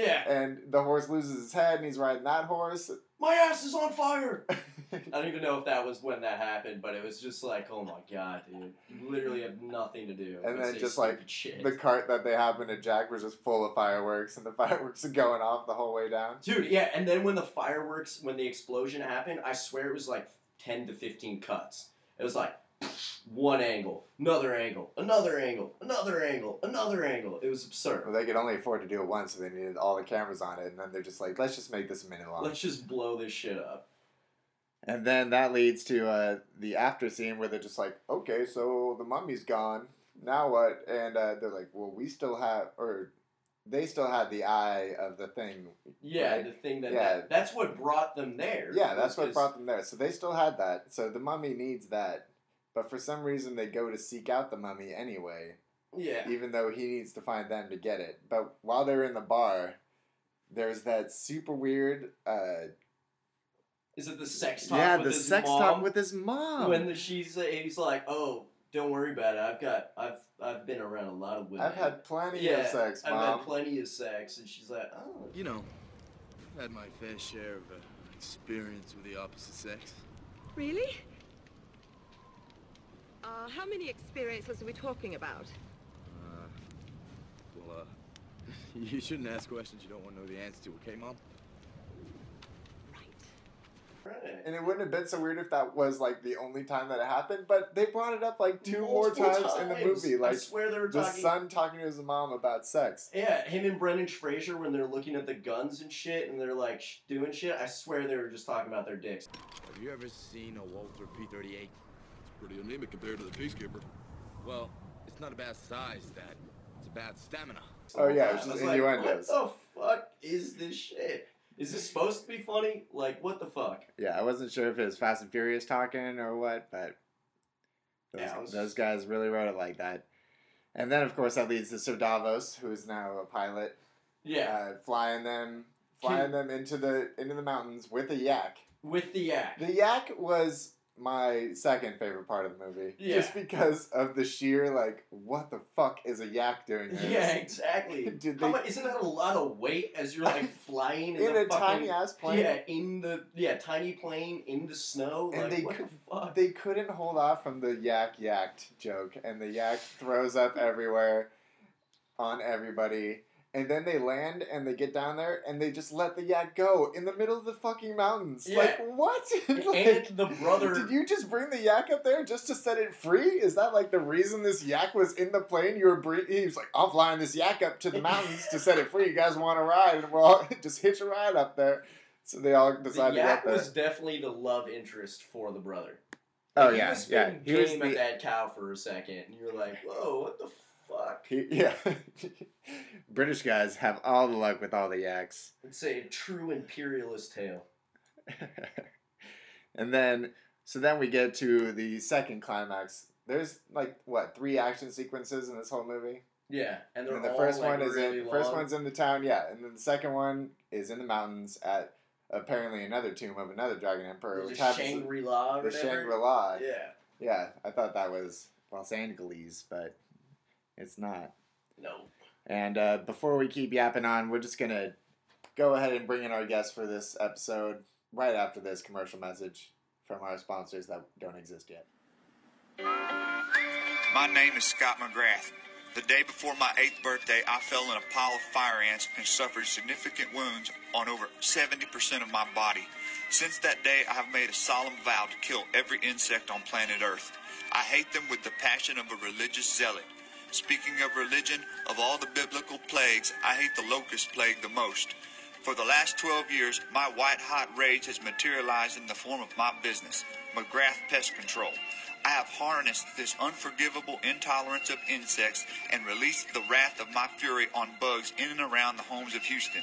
Yeah. and the horse loses his head, and he's riding that horse. My ass is on fire! I don't even know if that was when that happened, but it was just like, oh my god, dude. You literally have nothing to do. And then just, like, shit. the cart that they happen to jack was just full of fireworks, and the fireworks are going off the whole way down. Dude, yeah, and then when the fireworks, when the explosion happened, I swear it was like 10 to 15 cuts. It was like one angle, another angle, another angle, another angle, another angle. It was absurd. Well, they could only afford to do it once, so they needed all the cameras on it, and then they're just like, let's just make this a minute long. Let's just blow this shit up. And then that leads to uh, the after scene where they're just like, okay, so the mummy's gone. Now what? And uh, they're like, well, we still have, or they still had the eye of the thing. Yeah, Right. the thing that, Yeah. that that's what brought them there. Yeah, that's what brought them there. So they still had that. So the mummy needs that. But for some reason, they go to seek out the mummy anyway, Yeah. even though he needs to find them to get it. But while they're in the bar, there's that super weird. Uh, Is it the sex talk yeah, with the his sex mom? talk with his mom. when the, she's uh, he's like, "Oh, don't worry about it. I've got I've I've been around a lot of women. I've had plenty yeah, of sex, I've had plenty of sex." And she's like, "Oh, You know, I've had my fair share of uh, experience with the opposite sex. Really? Uh, how many experiences are we talking about? Uh, well, uh, you shouldn't ask questions you don't want to know the answer to, okay, Mom? Right. right." And it wouldn't have been so weird if that was like the only time that it happened, but they brought it up like two more Multiple times, in the times. movie. I Like swear they were the talking. son talking to his mom about sex. Yeah, him and Brendan Fraser when they're looking at the guns and shit, and they're like sh- doing shit. I swear they were just talking about their dicks. Have you ever seen a Walther P-38? It's pretty anemic compared to the Peacekeeper. Well, it's not a bad size, Dad. It's a bad stamina. Oh, yeah, it's I just was like, innuendos. What the fuck is this shit? Is this supposed to be funny? Like, what the fuck? Yeah, I wasn't sure if it was Fast and Furious talking or what, but those, Yeah, was- those guys really wrote it like that. And then, of course, that leads to Sir Davos, who is now a pilot, Yeah, uh, flying them, flying them into the into the mountains with a yak. with the yak. The yak was my second favorite part of the movie, Yeah. just because of the sheer like, what the fuck is a yak doing? This? Yeah, exactly. Did they- much, isn't that a lot of weight as you're like flying in, in a fucking, tiny ass plane. Yeah, in the yeah tiny plane in the snow. And like they could- the fuck? They couldn't hold off from the yak yacked joke, and the yak throws up everywhere on everybody. And then they land and they get down there and they just let the yak go in the middle of the fucking mountains. Yeah. Like what? Like, and the brother. Did you just bring the yak up there just to set it free? Is that like the reason this yak was in the plane? You were bre- he was like, I'm flying this yak up to the mountains to set it free. You guys want to ride? And we're all just hitch a ride up there. So they all the decided to yak was definitely the love interest for the brother. oh Like, he yeah, was yeah. He was the at that cow for a second, and you're like, "Whoa, what the fuck?" he, yeah. British guys have all the luck with all the yaks. It's a true imperialist tale. and then so then we get to the second climax. There's like what three action sequences in this whole movie. Yeah, and they're And the first like, one is really in the first one's in the town, yeah, and then the second one is in the mountains at apparently another tomb of another dragon emperor, the which happens Shangri La. the Shangri La. Yeah. Yeah, I thought that was Los Angeles, but it's not. No. And uh, before we keep yapping on, we're just gonna go ahead and bring in our guest for this episode right after this commercial message from our sponsors that don't exist yet. My name is Scott McGrath. The day before my eighth birthday, I fell in a pile of fire ants and suffered significant wounds on over 70% of my body. Since that day, I have made a solemn vow to kill every insect on planet Earth. I hate them with the passion of a religious zealot. Speaking of religion, of all the biblical plagues, I hate the locust plague the most. For the last 12 years, my white hot rage has materialized in the form of my business, McGrath Pest Control. I have harnessed this unforgivable intolerance of insects and released the wrath of my fury on bugs in and around the homes of Houston.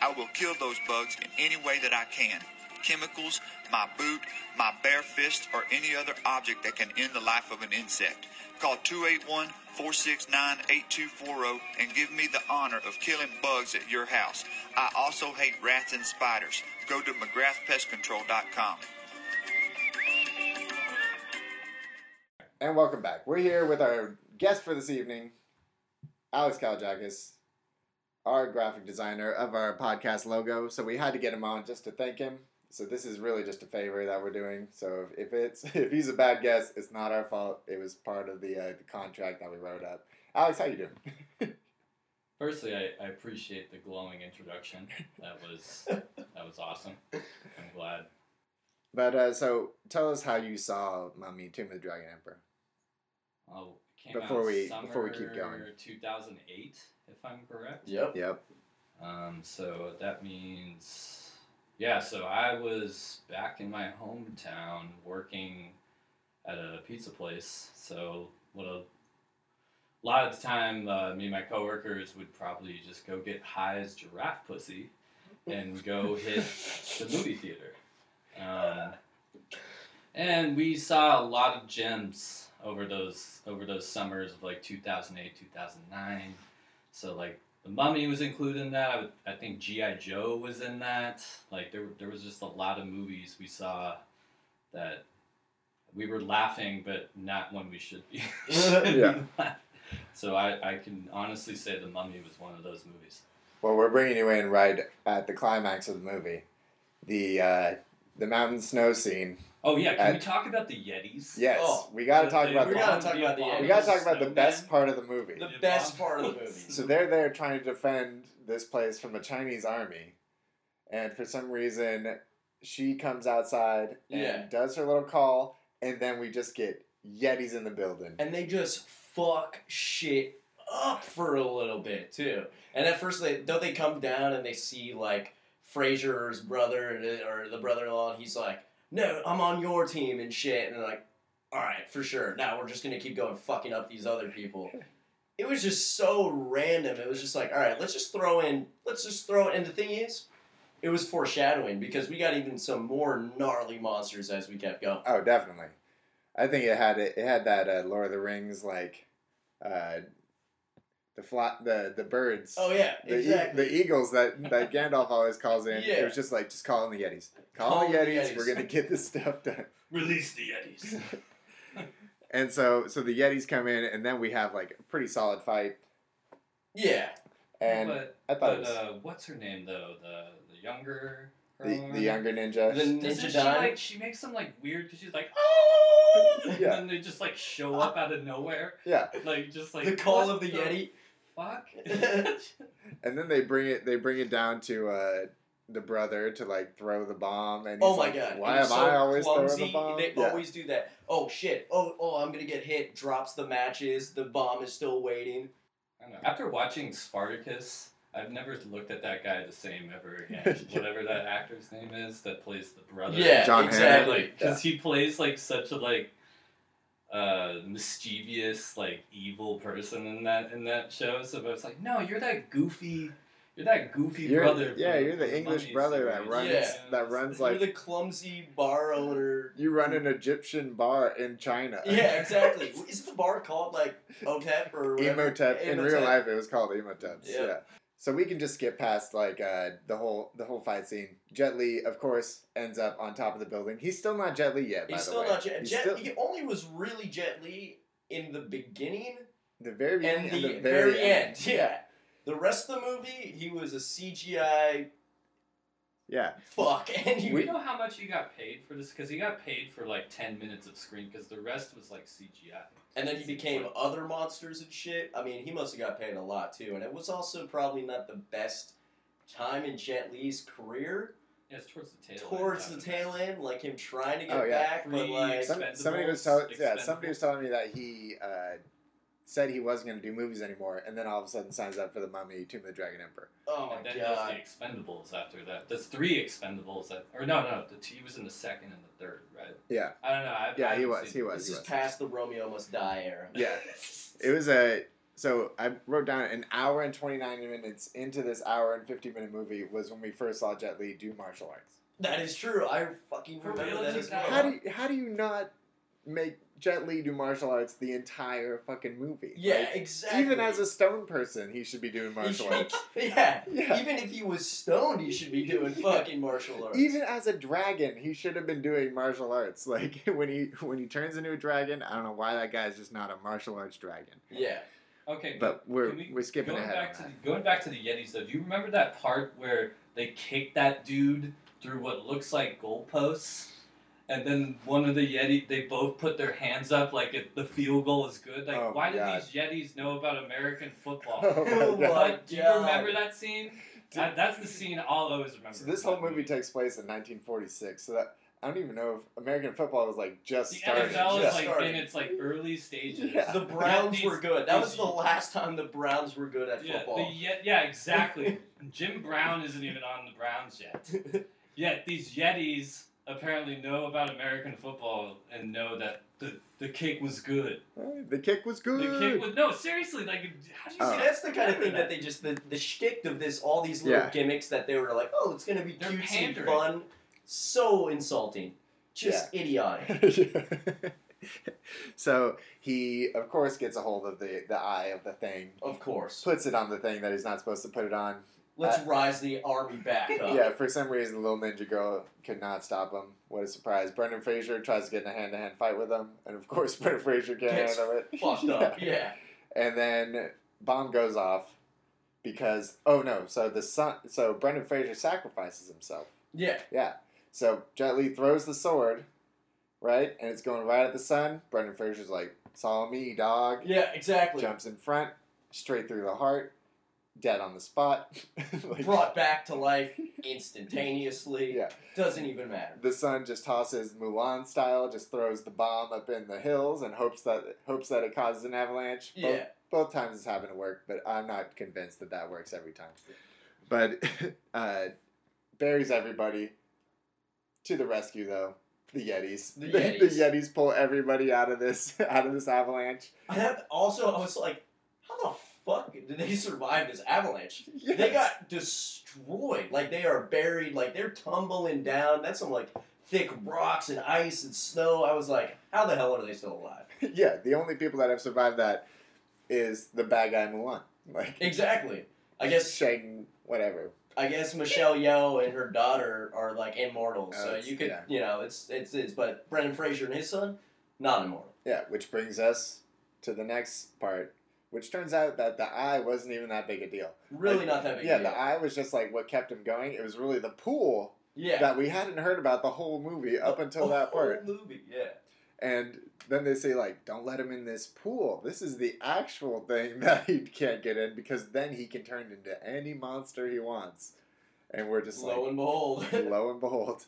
I will kill those bugs in any way that I can. Chemicals, my boot, my bare fist, or any other object that can end the life of an insect. Call 281 469 8240 and give me the honor of killing bugs at your house. I also hate rats and spiders. Go to McGrathPestControl.com. And welcome back. We're here with our guest for this evening, Alex Kaljakis, our graphic designer of our podcast logo. So we had to get him on just to thank him. So this is really just a favor that we're doing. So if if it's if he's a bad guest, it's not our fault. It was part of the uh, the contract that we wrote up. Alex, how you doing? Firstly, I, I appreciate the glowing introduction. That was that was awesome. I'm glad. But uh, so tell us how you saw Mummy Tomb of the Dragon Emperor. Oh, it came Before out we- before we keep going. 2008, if I'm correct. Yep. Yep. Um, so that means, yeah. So I was back in my hometown working at a pizza place. So what a lot of the time, uh, me and my coworkers would probably just go get high as giraffe pussy and go hit the movie theater. Um, and we saw a lot of gems over those over those summers of like 2008, 2009. So like the Mummy was included in that. I, would, I think GI Joe was in that. Like there there was just a lot of movies we saw that we were laughing, but not when we should be. Yeah. So I, I can honestly say the Mummy was one of those movies. Well, we're bringing you in right at the climax of the movie, the uh, the mountain snow scene. Oh yeah, can we talk about the Yetis? Yes, Oh, we got to The- talk the- about we the gotta talk about the abominable we got to talk about the best part of the movie. The The best part of the movie. So they're there trying to defend this place from a Chinese army, and for some reason, she comes outside and Yeah. does her little call, and then we just get Yetis in the building. and they just fuck shit up for a little bit too. And at first, they don't they come down and they see like Fraser's brother it- or the brother-in-law, and he's like, "No, I'm on your team and shit." And they're like, "All right, for sure. Now we're just gonna keep going fucking up these other people." It was just so random. It was just like, all right, let's just throw in, let's just throw. And the thing is, it was foreshadowing because we got even some more gnarly monsters as we kept going. Oh, definitely. I think it had it, it had that uh, Lord of the Rings like uh, the fly, the the birds. Oh yeah, The, e- exactly. the eagles that, that Gandalf always calls in. Yeah. It was just like, just call in the Yetis. Call, Call the in the Yetis. Yetis. We're gonna get this stuff done. Release the Yetis. And so, so the Yetis come in, and then we have like a pretty solid fight. yeah. And but I thought but it was uh, what's her name though? The the younger. the, the younger ninja. The Doesn't Ninja she like she makes some like weird because she's like oh Yeah. and then they just like show up out of nowhere yeah, like just like the call what of the Yeti. Fuck? And then they bring it they bring it down to uh, the brother to like throw the bomb and Oh my like, god! Why am so I always throwing the bomb? They Yeah. always do that. Oh shit! Oh oh, I'm gonna get hit. Drops the matches. The bomb is still waiting. I know. After watching Spartacus, I've never looked at that guy the same ever again. Whatever that actor's name is that plays the brother. Yeah, John exactly. because he plays like such a like uh mischievous like evil person in that in that show so it's like no you're that goofy you're that goofy You're- brother yeah, you're the English brother that runs Yeah. that runs like You're like the clumsy bar owner. you run an Egyptian bar in China. Yeah, exactly. Is the bar called like Otep or whatever? Imhotep. In real life, it was called Imhotep's. Yeah. Yeah. So we can just skip past like uh, the whole the whole fight scene. Jet Li, of course, ends up on top of the building. He's still not Jet Li yet. By He's the still way. not Jet. He's Jet still- he only was really Jet Li in the beginning the very beginning and the, and very, end. Yeah. The rest of the movie, he was a CGI Yeah. fuck, and he Do we know how much he got paid for this? Because he got paid for like ten minutes of screen, because the rest was like CGI. and then he became other monsters and shit. I mean, he must have got paid a lot too, and it was also probably not the best time in Jet Li's career. Yeah, it's towards the tail. Towards end, the tail end, like him trying to get Oh, yeah. back, but like Some, somebody was telling yeah somebody was telling me that he uh, said he wasn't going to do movies anymore, and then all of a sudden signs up for the Mummy, Tomb of the Dragon Emperor. oh And my then god. there's the Expendables after that. There's three Expendables that, or no, no, the he was in the second and the third, right? Yeah. I don't know. I, Yeah, I he was. seen He was. This He is was. past the Romeo Must Die era. Yeah. It was a so I wrote down an hour and twenty nine minutes into this hour and fifty minute movie was when we first saw Jet Li do martial arts. That is true. I fucking remember real, that as well. How do you, how do you not make Jet Li do martial arts the entire fucking movie? yeah, Like, exactly. even as a stone person, he should be doing martial should arts. yeah. Yeah. Even if he was stoned, he should be doing Yeah. fucking martial arts. Even as a dragon, he should have been doing martial arts. Like when he when he turns into a dragon, I don't know why that guy's just not a martial arts dragon. yeah. Okay, But we're we- we're skipping going ahead. back on to that. the, going back to the Yetis though. Do you remember that part where they kicked that dude through what looks like goalposts, and then one of the Yeti they both put their hands up like if the field goal is good. Like Oh why do God. these Yetis know about American football? Oh my God. my Like, do you remember that scene? That, that's the scene I'll always remember. So this whole that movie takes place in 1946. So that I don't even know if American football was like just The starting. NFL is like starting. in its like early stages. Yeah. The Browns these- were good. That was the last time the Browns were good at Yeah, football. the, Ye- yeah, exactly. Jim Brown isn't even on the Browns yet. Yet these Yetis apparently know about American football and know that the, the kick was good. Hey, The kick was good. The kick was no seriously like how do you Oh. See, see that's the kind of thing that they just the the shtick of this all these little Yeah. gimmets that they were like, oh, it's gonna be They're cutesy, pandering. fun, so insulting, just idiotic. so he, of course, gets a hold of the the eye of the thing, Of course. puts it on the thing that he's not supposed to put it on. Let's Uh, rise the army back up. Yeah, for some reason, the little ninja girl could not stop him. What a surprise! Brendan Fraser tries to get in a hand to hand fight with him, and of course, Brendan Fraser can't Gets handle it. Fucked up. Yeah. And then bomb goes off because oh no! So the son, so Brendan Fraser sacrifices himself. Yeah. Yeah. So Jet Li throws the sword, right, and it's going right at the sun. Brendan Fraser's like, "It's all me, dog." Yeah. Exactly. Jumps in front, straight through the heart, dead on the spot. Like, Brought back to life instantaneously. Yeah. Doesn't even matter. the son just tosses Mulan style, just throws the bomb up in the hills and hopes that hopes that it causes an avalanche. Both, Yeah. both times it's happened to work, but I'm not convinced that that works every time. But uh, buries everybody. To the rescue, though, the Yetis. The the Yetis. Yetis pull everybody out of this out of this avalanche. I have also I was like, fuck did they survive this avalanche? They got destroyed. Like they are buried. Like they're tumbling down. That's some like thick rocks and ice and snow. I was like, how the hell are they still alive? yeah. The only people that have survived that is the bad guy Mulan. Like Exactly. I guess Shang, whatever. I guess Michelle Yeoh and her daughter are like immortal. Oh, so you could yeah. you know it's it's it's but Brendan Fraser and his son not immortal. Yeah, which brings us to the next part, which turns out that the eye wasn't even that big a deal. Really Like, not that big. yeah, a deal. the eye was just like what kept him going. It was really the pool yeah. that we hadn't heard about the whole movie up The until that part. whole movie. Yeah. And then they say like, "Don't let him in this pool. This is the actual thing that he can't get in because then he can turn into any monster he wants." And we're just Lo like, and behold. lo and behold,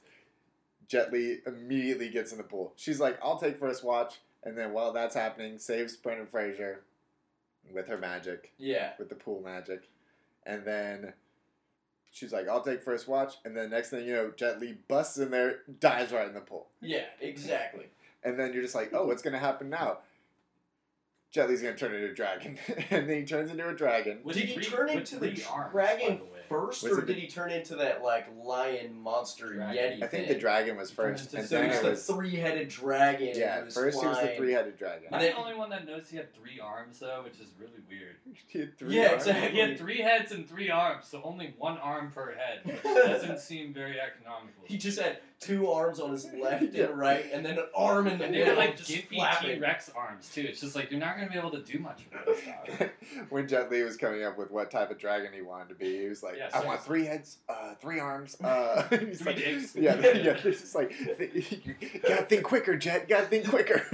Jet Li immediately gets in the pool. She's like, "I'll take first watch," and then while that's happening, saves Brendan Fraser with her magic, yeah. with the pool magic, and then she's like, "I'll take first watch," and then next thing you know, Jet Li busts in there, dives right in the pool, Yeah, exactly. and then you're just like, "Oh, what's gonna happen now?" Jet Li's gonna turn into a dragon, and then he turns into a dragon. With did he three- turn with into the three arms, dragon by the way. First, Was or did the- he turn into that like lion monster Dragon. yeti? I think thing? the dragon was first, into- and So then he's it the was three-headed dragon. yeah. and was First, he was the three-headed dragon. I'm the only one that knows he had three arms though, which is really weird. He had three Yeah, arms. exactly. He had three heads and three arms, so only one arm per head. Which doesn't seem very economical. He just had two arms on his left Yeah. and right, and then an arm in the and they middle, had like just gimpy. T Rex arms too. It's just like you're not gonna be able to do much with this stuff. when Jet Li was coming up with what type of dragon he wanted to be, he was like, Yeah, "I want three heads, uh, three arms, uh, Three like, dicks. Yeah, yeah. It's just like, gotta think quicker, Jet. Gotta think quicker.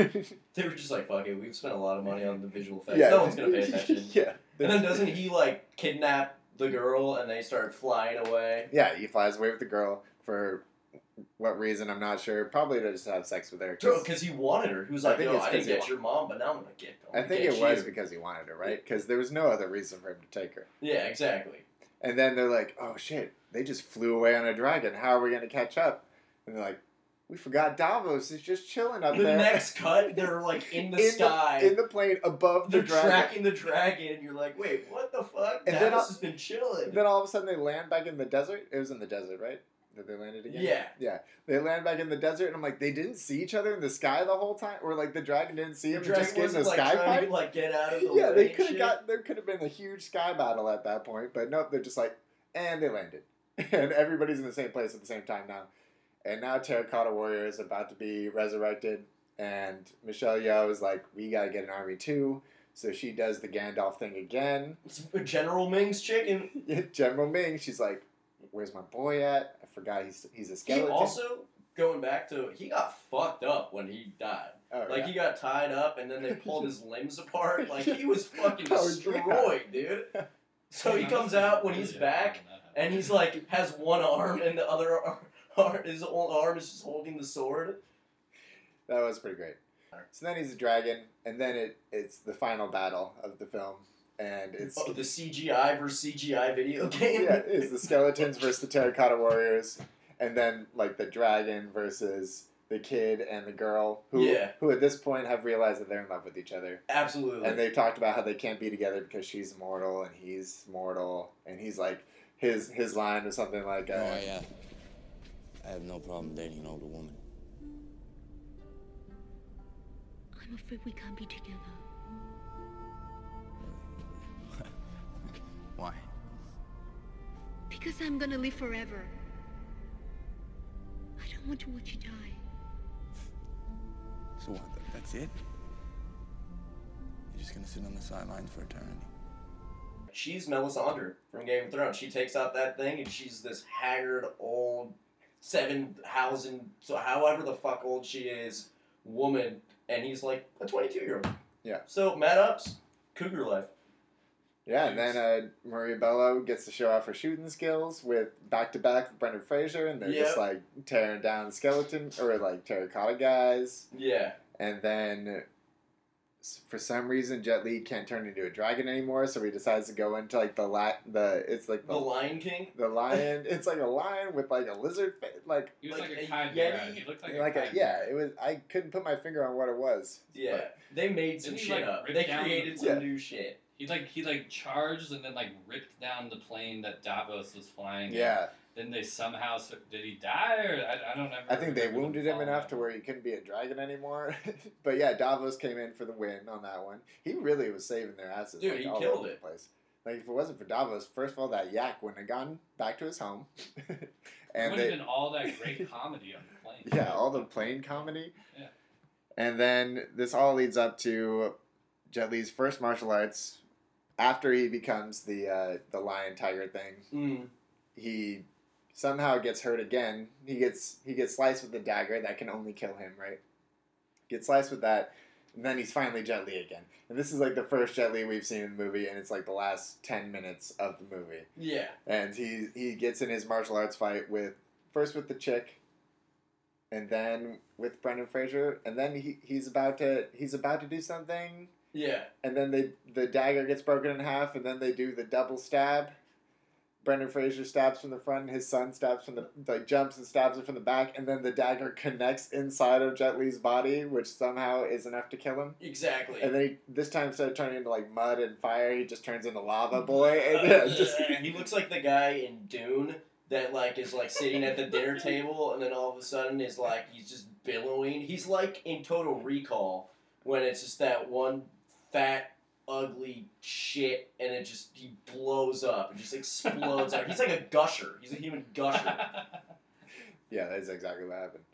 They were just like, "Fuck it, we've spent a lot of money on the visual effects. yeah, No one's gonna pay attention." yeah, And then doesn't he like kidnap the girl and they start flying away? yeah. He flies away with the girl for what reason? I'm not sure. Probably to just have sex with her. 'cause- Because he wanted her. He was I like, think "No, I didn't get wa- your mom, but now I'm gonna get." I'm I think it was you." because he wanted her, right? Because there was no other reason for him to take her. Yeah, exactly. And then they're like, "Oh shit! They just flew away on a dragon. How are we gonna catch up?" And they're like, "We forgot Davos is just chilling up The there." The next cut, they're like in the in sky. in the plane above the they're dragon. tracking the dragon, and you're like, "Wait, what the fuck?" And Davos then has been chilling. Then all of a sudden they land back in the desert. It was in the desert, right? That they landed again. Yeah. yeah. They land back in the desert, and I'm like, they didn't see each other in the sky the whole time, or like the dragon didn't see The him just in wasn't like sky fight. to like get out of the yeah, way. they could have got. There could have been a huge sky battle at that point, but nope. They're just like, and they landed, and everybody's in the same place at the same time now. And now Terracotta Warrior is about to be resurrected, and Michelle Yeoh is like, we gotta get an army too. So she does the Gandalf thing again. General Ming's chicken. General Ming, she's like, "Where's my boy at? I forgot he's he's a He also going back to he got fucked up when he died. oh, Like yeah. he got tied up and then they pulled his limbs apart. Like he was fucking Oh, yeah. destroyed, dude. So he comes out when he's back and he's like has one arm and the other arm, arm his own arm is just holding the sword. that was pretty great. So then he's a dragon, and then it it's the final battle of the film, and it's Oh, the CGI versus CGI video game. yeah, it's the skeletons versus the terracotta warriors, and then like the dragon versus the kid and the girl who Yeah. who at this point have realized that they're in love with each other. Absolutely. And they've talked about how they can't be together because she's mortal and he's mortal, and he's like his his line was something like, uh, No, I, uh, I have no problem dating an older woman. I'm afraid we can't be together. Because I'm gonna live forever. I don't want to watch you die. So what? That's it? You're just gonna sit on the sidelines for eternity? she's Melisandre from Game of Thrones. She takes out that thing and she's this haggard old seven thousand so however the fuck old she is woman and he's like a twenty two year old. Yeah. So Matt Ups, Cougar life. Yeah, and then uh, Maria Bello gets to show off her shooting skills with back to back with Brendan Fraser, and they're just like tearing down skeleton or like terracotta guys. Yeah. And then for some reason, Jet Li can't turn into a dragon anymore, so he decides to go into like the la- the it's like The the Lion King. the lion. it's like a lion with like a lizard face, like He was Like like, a a chimera. Yeti? He looked like, like a a yeah. It was I couldn't put my finger on what it was. Yeah. but- They made some Didn't shit like, up. They created some Yeah. new shit. He like he like charged and then like ripped down the plane that Davos was flying. in. yeah. Then they somehow did he die or I, I don't know. I think they wounded him enough to where he couldn't be a dragon anymore. but yeah, Davos came in for the win on that one. He really was saving their asses. Dude, like, he all killed over it. The place. Like if it wasn't for Davos, first of all, that yak wouldn't have gone back to his home. It and would have been all that great comedy on the plane. yeah, all the plane comedy. Yeah. And then this all leads up to Jet Li's first martial arts. After he becomes the uh, the lion tiger thing, Mm. he somehow gets hurt again. He gets he gets sliced with a dagger that can only kill him, right? Gets sliced with that, and then he's finally Jet Li again. And this is like the first Jet Li we've seen in the movie, and it's like the last ten minutes of the movie. Yeah. And he he gets in his martial arts fight with first with the chick, and then with Brendan Fraser, and then he, he's about to he's about to do something, Yeah. and then they the dagger gets broken in half, and then they do the double stab. Brendan Fraser stabs from the front, his son stabs from the like jumps and stabs it from the back, and then the dagger connects inside of Jet Li's body, which somehow is enough to kill him. Exactly. And then he, this time instead of turning into like mud and fire, he just turns into lava boy, and yeah, just he looks like the guy in Dune that like is like sitting at the dinner table and then all of a sudden is like he's just billowing. He's like in Total Recall when it's just that one fat ugly shit and it just he blows up and just explodes out. He's like a gusher. He's a human gusher. Yeah, that's exactly what happened.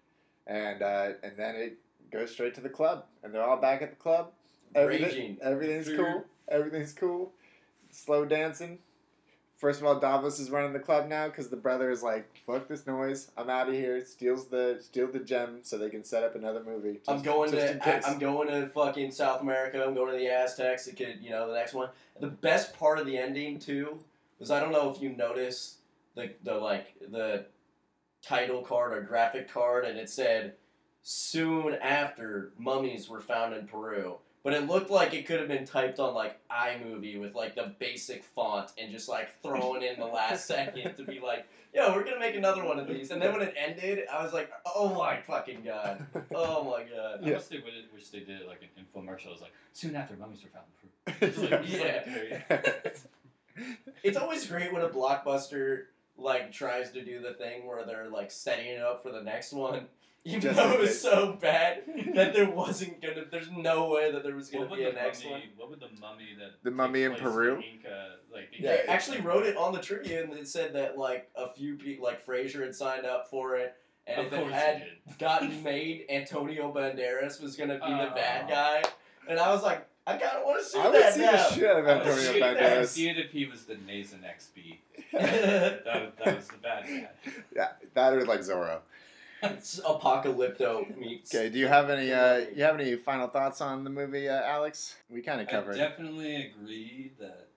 And uh, and then it goes straight to the club, and they're all back at the club. Everything, Raging. everything's Dude. cool. Everything's cool. Slow dancing. First of all, Davos is running the club now because the brother is like, "Fuck this noise! I'm out of here." Steals the steal the gem so they can set up another movie. Just, I'm going to. I, am going to fucking South America. I'm going to the Aztecs. It could, you know, the next one. The best part of the ending too was I don't know if you noticed the the like the title card or graphic card, and it said soon after mummies were found in Peru. But it looked like it could have been typed on like iMovie with like the basic font and just like thrown in the last second to be like, yo, we're gonna make another one of these. And then when it ended, I was like, oh my fucking god. Oh my god. I must they wish they did like an infomercial. It was like soon after mummies were found in Peru. It's like- it's like- It's always great when a blockbuster like tries to do the thing where they're like setting it up for the next one. Even Just though in it was case. so bad that there wasn't gonna there's no way that there was gonna What would be a the next mummy? one. What would the mummy that The mummy in place Peru? Inca, like Yeah, They Inca- actually wrote it on the trivia and it said that like a few people like Frasier had signed up for it and Of if it course had he did. gotten made, Antonio Banderas was gonna be the bad Oh. guy. And I was like, I kinda wanna see I would that see now. the shit out of I would Antonio see- I would Banderas. see it if he was the Nathan XB. that, that was the bad guy. Yeah, that or like Zorro. It's Apocalypto meets Okay, do you have any uh, you have any final thoughts on the movie, uh, Alex? We kind of covered. I definitely agree that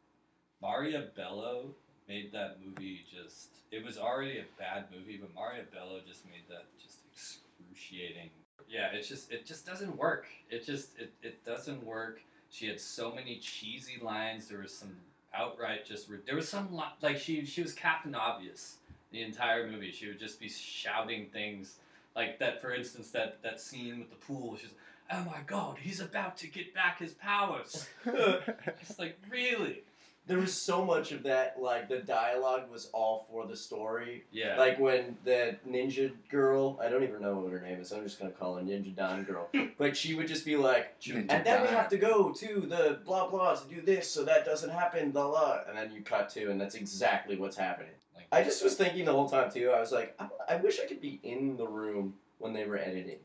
Maria Bello made that movie just. It was already a bad movie, but Maria Bello just made that just excruciating. Yeah, it's just it just doesn't work. It just it, it doesn't work. She had so many cheesy lines. There was some outright just there was some like she she was Captain Obvious the entire movie. She would just be shouting things like that. For instance, that that scene with the pool. She's like, oh my god, he's about to get back his powers. It's like really. there was so much of that like the dialogue was all for the story Yeah. like when the ninja girl i don't even know what her name is i'm just gonna call her ninja don girl but she would just be like Ninja and then we Don. have to go to the blah blah to do this so that doesn't happen blah blah and then you cut to and that's exactly what's happening Like, i just was thinking the whole time too i was like i, I wish i could be in the room when they were editing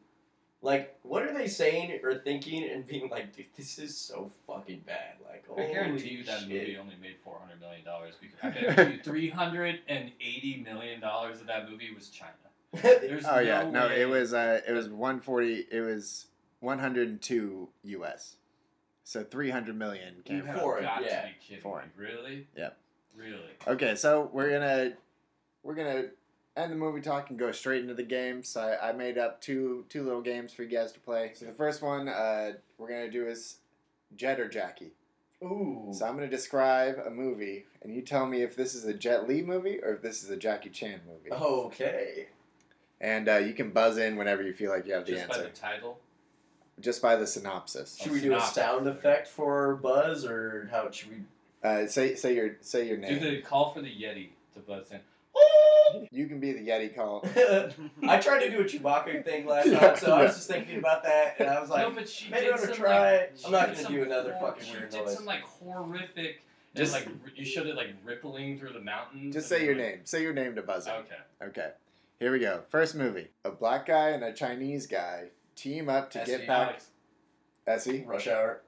like what are they saying or thinking and being like dude this is so fucking bad like I guarantee you that shit. movie only made four hundred million dollars. I guarantee you, three hundred and eighty million dollars of that movie was China. There's Oh yeah, no, no, way. it was uh, it was one forty. It was one hundred and two U.S. So three hundred million came You from. have Foreign, got yeah. to be kidding Foreign. me. Really? Yep. Really? Okay, so we're gonna we're gonna end the movie talk and go straight into the game. So I, I made up two two little games for you guys to play. So the first one uh, we're gonna do is Jet or Jackie. Ooh. So I'm gonna describe a movie, and you tell me if this is a Jet Li movie or if this is a Jackie Chan movie. Okay. And uh, you can buzz in whenever you feel like you have the answer. Just by the title. just by the synopsis. Should we do a sound effect for Buzz, or how should we? Uh, say say your say your name. Do name. the call for the Yeti to buzz in. You can be the Yeti call. I tried to do a Chewbacca thing last Yeah, time, so I was just thinking about that, and I was like, no, but she maybe I'm gonna try like, it. I'm not gonna some do another hor- fucking she weird did some like horrific. Just- and, like you showed it like rippling through the mountains. Just say your like- name. Say your name to buzz in. Okay. Okay. Here we go. First movie. A black guy and a Chinese guy team up to Essie, get back. Alex. Essie. Rush Hour.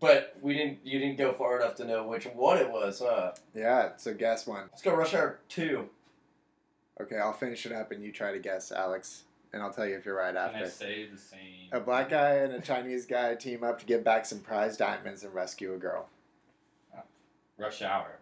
But we didn't. You didn't go far enough to know which one it was, huh? Yeah. So guess one. Let's go Rush Hour Two. Okay, I'll finish it up and you try to guess, Alex. and I'll tell you if you're right after. Can I say the same? A black guy and a Chinese guy team up to get back some prize diamonds and rescue a girl. Uh, rush Hour.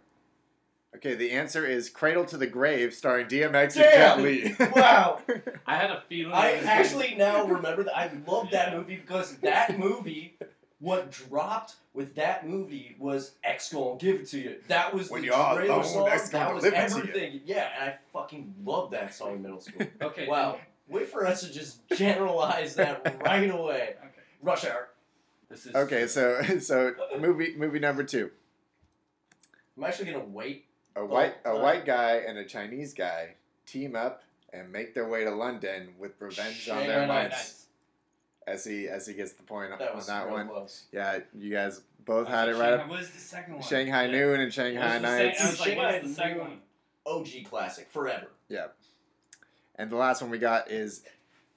Okay, the answer is Cradle to the Grave, starring DMX Damn! and Jet Li. Wow. I had a feeling. I actually now remember that I love that movie because that movie, what dropped with that movie was X gonna give it to you. That was When the you're all trailer alone, song. X that was deliver to you. everything. Yeah, and I fucking loved that song in middle school. Okay. wow. Wait for us to just generalize that right away. Okay. Rush Hour. This is okay, so so movie movie number two. I'm actually gonna wait. A white a uh, white guy and a Chinese guy team up and make their way to London with revenge on their Shanghai minds. Nice. As he as he gets the point That on was that real one. close. Yeah, you guys both had it right. Shanghai- up. What was the second one? Shanghai Yeah. Noon and Shanghai was the same- Nights. I was like, what was the second Noon. one? OG classic forever. Yeah. And the last one we got is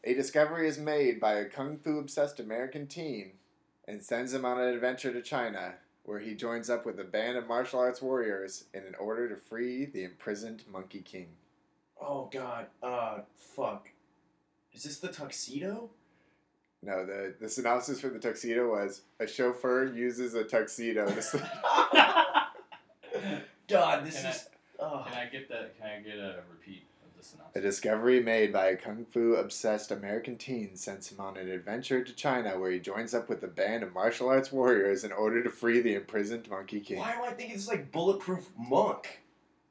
a discovery is made by a kung fu obsessed American teen and sends him on an adventure to China where he joins up with a band of martial arts warriors in an order to free the imprisoned Monkey King. Oh God. Uh, fuck. Is this the tuxedo? No, the, the synopsis for the tuxedo was a chauffeur uses a tuxedo to sleep. God, this Can I- is. Oh. Can I get that? Can I get a repeat of the synopsis? A discovery made by a kung fu obsessed American teen sends him on an adventure to China where he joins up with a band of martial arts warriors in order to free the imprisoned Monkey King. Why am I thinking it's like bulletproof monk?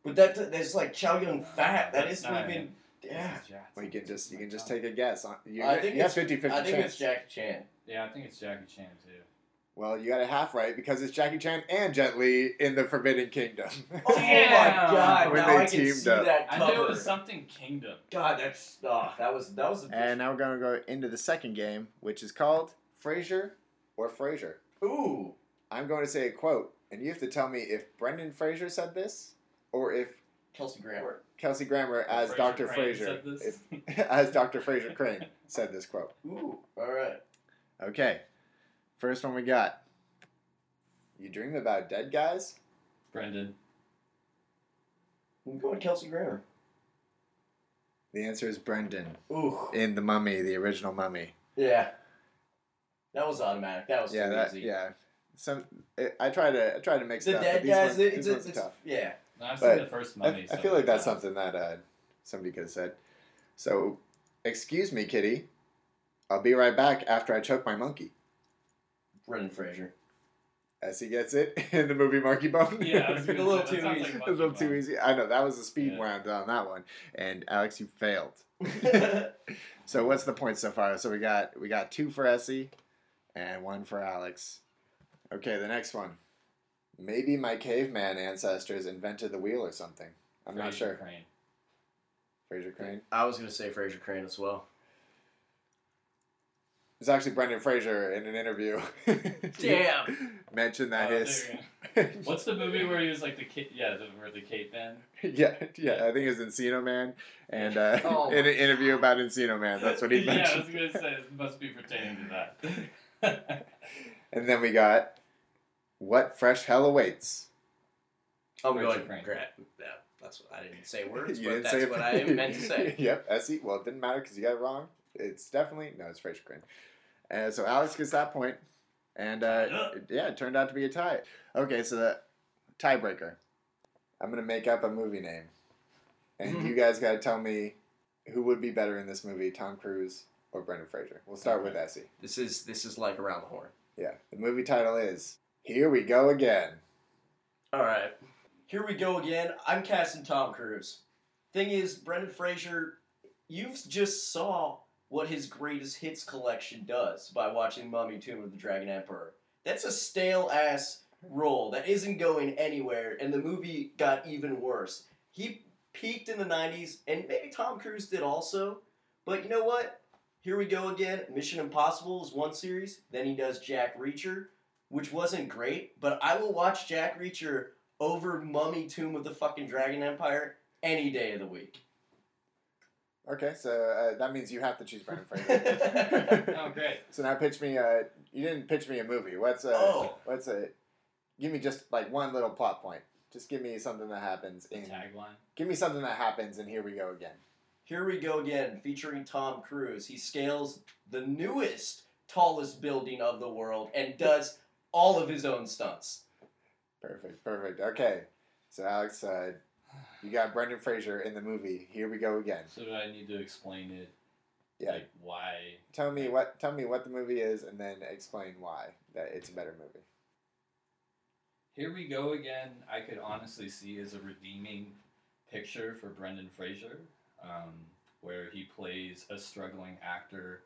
But that that's like Chow Yun Fat. That's isn't not even. Him. Yeah. This is Jack- Well, you can just you can just take a guess. On, you, I think you have it's- 50 50 I think chance. it's Jackie Chan. Yeah, I think it's Jackie Chan too. Well, you got a half right because it's Jackie Chan and Jet Li in the Forbidden Kingdom. Oh Damn. my God! When now they I can teamed see up. that I cover. knew it was something Kingdom. God, that's oh, that was that was a and now we're going to go into the second game, which is called Frasier or Frasier. ooh. I'm going to say a quote, and you have to tell me if Brendan Fraser said this or if Kelsey Grammer. Kelsey Grammer as Fraser Dr. Crane Fraser, said this? if, as Dr. Frasier Crane said this quote. Ooh. All right. Okay, first one we got. You dream about dead guys? Brendan. I'm going Kelsey Grammer. The answer is Brendan Ooh. in The Mummy, the original Mummy. Yeah. That was automatic. That was yeah, too that easy. yeah. Some it, I try to I try to mix The it up. but dead guys. ones, it's, these it's, ones are it's, tough. No. I've But seen the first I, Mummy. I so feel like that's counts. something that uh, somebody could have said. So, excuse me, kitty. I'll be right back after I choke my monkey. Brendan Fraser. As he gets it in the movie Monkey Bone. Yeah, I was A little too that sounds easy. like a little Monkey too easy. I know that was a speed Yeah. round on that one, and Alex, you failed. So what's the point so far? So we got we got two for Essie, and one for Alex. Okay, the next one. Maybe my caveman ancestors invented the wheel or something. I'm not sure. Crane. Frasier Crane. I was gonna say Frasier Crane as well. It's actually Brendan Fraser in an interview. Damn. Mentioned that Oh, his. What's the movie where he was like the kid? Yeah, the, where the Cape Man. yeah, yeah, I think it was Encino Man, and uh, Oh in an interview about Encino Man, that's what he yeah, I mentioned. was gonna say it must be pertaining to that. and then we got what fresh hell awaits. I'm Fraser going Crane. Grant. Yeah, that's what I didn't say words, You but didn't that's say what I meant to say. yep, Essie. Well, it didn't matter because you got it wrong. It's definitely no, it's Frasier Crane. And so Alex gets that point. point, and uh, yeah, it turned out to be a tie. Okay, so the tiebreaker. I'm gonna make up a movie name, and Mhm. you guys gotta tell me who would be better in this movie, Tom Cruise or Brendan Fraser. We'll start with Essie. This is this is like around the horn. Yeah, the movie title is Here We Go Again. All right, here we go again. I'm casting Tom Cruise. Thing is, Brendan Fraser, you've just saw what his greatest hits collection does by watching Mummy: Tomb of the Dragon Emperor. That's a stale ass role that isn't going anywhere, and the movie got even worse. He peaked in the '90s, and maybe Tom Cruise did also. But you know what? Here we go again. Mission Impossible is one series. Then he does Jack Reacher, which wasn't great, but I will watch Jack Reacher over Mummy Tomb of the fucking Dragon Empire any day of the week. Okay, so uh, that means you have to choose Brendan Fraser. oh, great. So now pitch me. Uh, you didn't pitch me a movie. What's a Oh. what's a? Give me just like one little plot point. Just give me something that happens The in. tagline. Give me something that happens, and here we go again. Here we go again, featuring Tom Cruise. He scales the newest, tallest building of the world and does all of his own stunts. Perfect, perfect. Okay, so Alex, uh, you got Brendan Fraser in the movie. Here we go again. So do I need to explain it? Yeah. Like why? Tell me what tell me what the movie is, and then explain why that it's a better movie. Here we go again. I could honestly see as a redeeming picture for Brendan Fraser, um, where he plays a struggling actor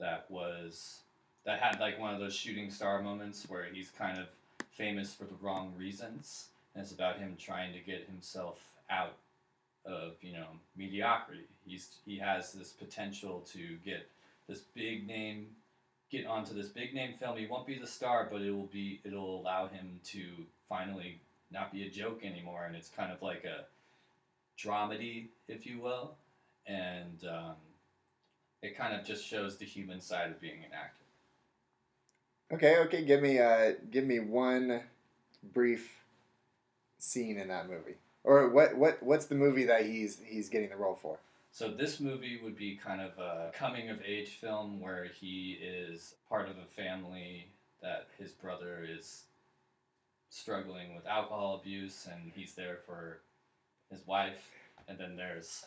that was that had like one of those shooting star moments where he's kind of famous for the wrong reasons, and it's about him trying to get himself out of you know mediocrity. He's he has this potential to get this big name get onto this big name film. He won't be the star, but it will be it'll allow him to finally not be a joke anymore, and it's kind of like a dramedy, if you will, and um, it kind of just shows the human side of being an actor. Okay, okay. Give me uh, give me one brief scene in that movie, or what what what's the movie that he's he's getting the role for? So this movie would be kind of a coming of age film where he is part of a family that his brother is struggling with alcohol abuse and he's there for his wife and then there's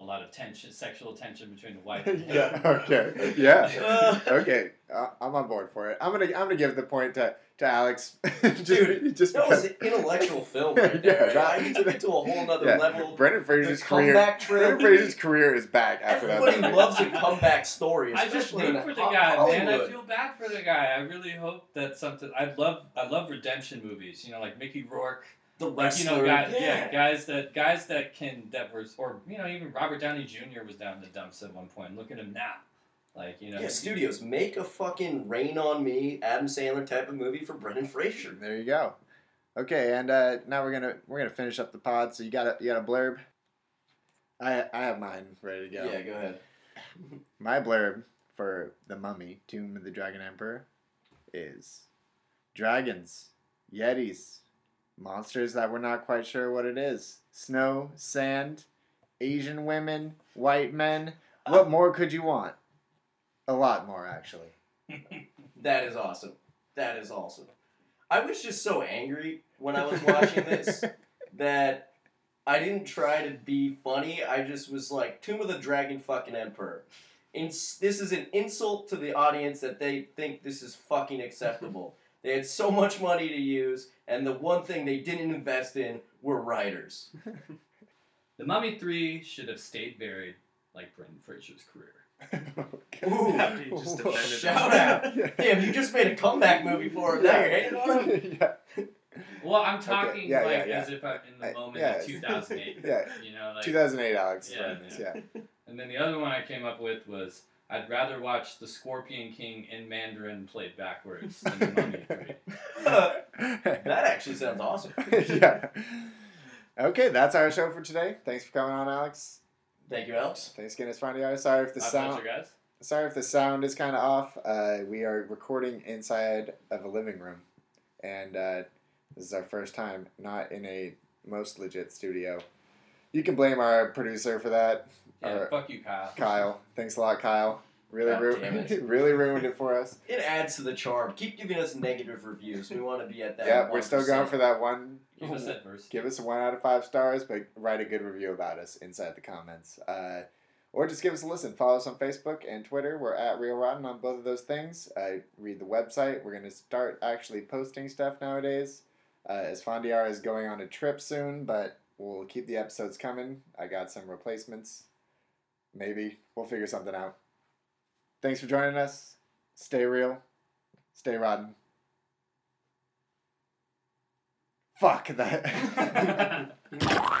a lot of tension sexual tension between the wife and him. yeah. Okay. Yeah. okay. Uh, I'm on board for it. I'm gonna I'm gonna give the point to to Alex. just, Dude, just That because. was an intellectual film right Yeah, there. that- He took it to a whole nother yeah. level. Brendan Fraser's career. Brendan trilogy. Fraser's career is back after Everybody that. movie. loves a comeback story, I just especially root in for the Ho- guy, man. I feel bad for the guy. I really hope that something. I love, I love redemption movies. You know, like Mickey Rourke, the like you know, guys, yeah. yeah. guys that guys that can that was, or you know, even Robert Downey Jr. was down in the dumps at one point. Look at him now, like you know. Yeah, studios make a fucking Rain on Me, Adam Sandler type of movie for Brendan Fraser. There you go. Okay, and uh, now we're gonna we're gonna finish up the pod. So you got a you got a blurb. I I have mine ready to go. Yeah, go ahead. My blurb for the Mummy, Tomb of the Dragon Emperor, is dragons, yetis, monsters that we're not quite sure what it is, snow, sand, Asian women, white men. What more could you want? A lot more, actually. That is awesome. That is awesome. I was just so angry when I was watching this that I didn't try to be funny. I just was like, Tomb of the Dragon fucking Emperor. Ins- this is an insult to the audience that they think this is fucking acceptable. They had so much money to use, and the one thing they didn't invest in were writers. The Mummy Three should have stayed buried like Brendan Fraser's career. Ooh, just defended shout him. out. Damn, you just made a comeback movie for him. Now you're hating on him? yeah. Well, I'm talking yeah, like yeah, yeah. as if I'm in the I- moment yeah. of 2008. Yeah. You know, like 2008, Alex. is Yeah, yeah. And then the other one I came up with was I'd rather watch the Scorpion King in Mandarin played backwards than the Mummy Three. that actually sounds awesome. yeah. Okay, that's our show for today. Thanks for coming on, Alex. Thank you, Alex. Thanks again, Esfandiar. Sorry if the My sound. pleasure, guys. Sorry if the sound is kind of off. Uh, we are recording inside of a living room, and uh, this is our first time not in a most legit studio. You can blame our producer for that, Yeah, fuck you, Kyle. Kyle. Thanks a lot, Kyle. Really, God ru- it. really ruined it for us. It adds to the charm. Keep giving us negative reviews. We want to be at that. Yeah, we're still going for that one. Give us adversity. Give us a one out of five stars, but write a good review about us inside the comments. Uh, or just give us a listen. Follow us on Facebook and Twitter. We're at Real Rotten on both of those things. Uh, read the website. We're going to start actually posting stuff nowadays. Uh, Esfandiar is going on a trip soon, but we'll keep the episodes coming. I got some replacements. Maybe. We'll figure something out. Thanks for joining us. Stay real. Stay rotten. Fuck that.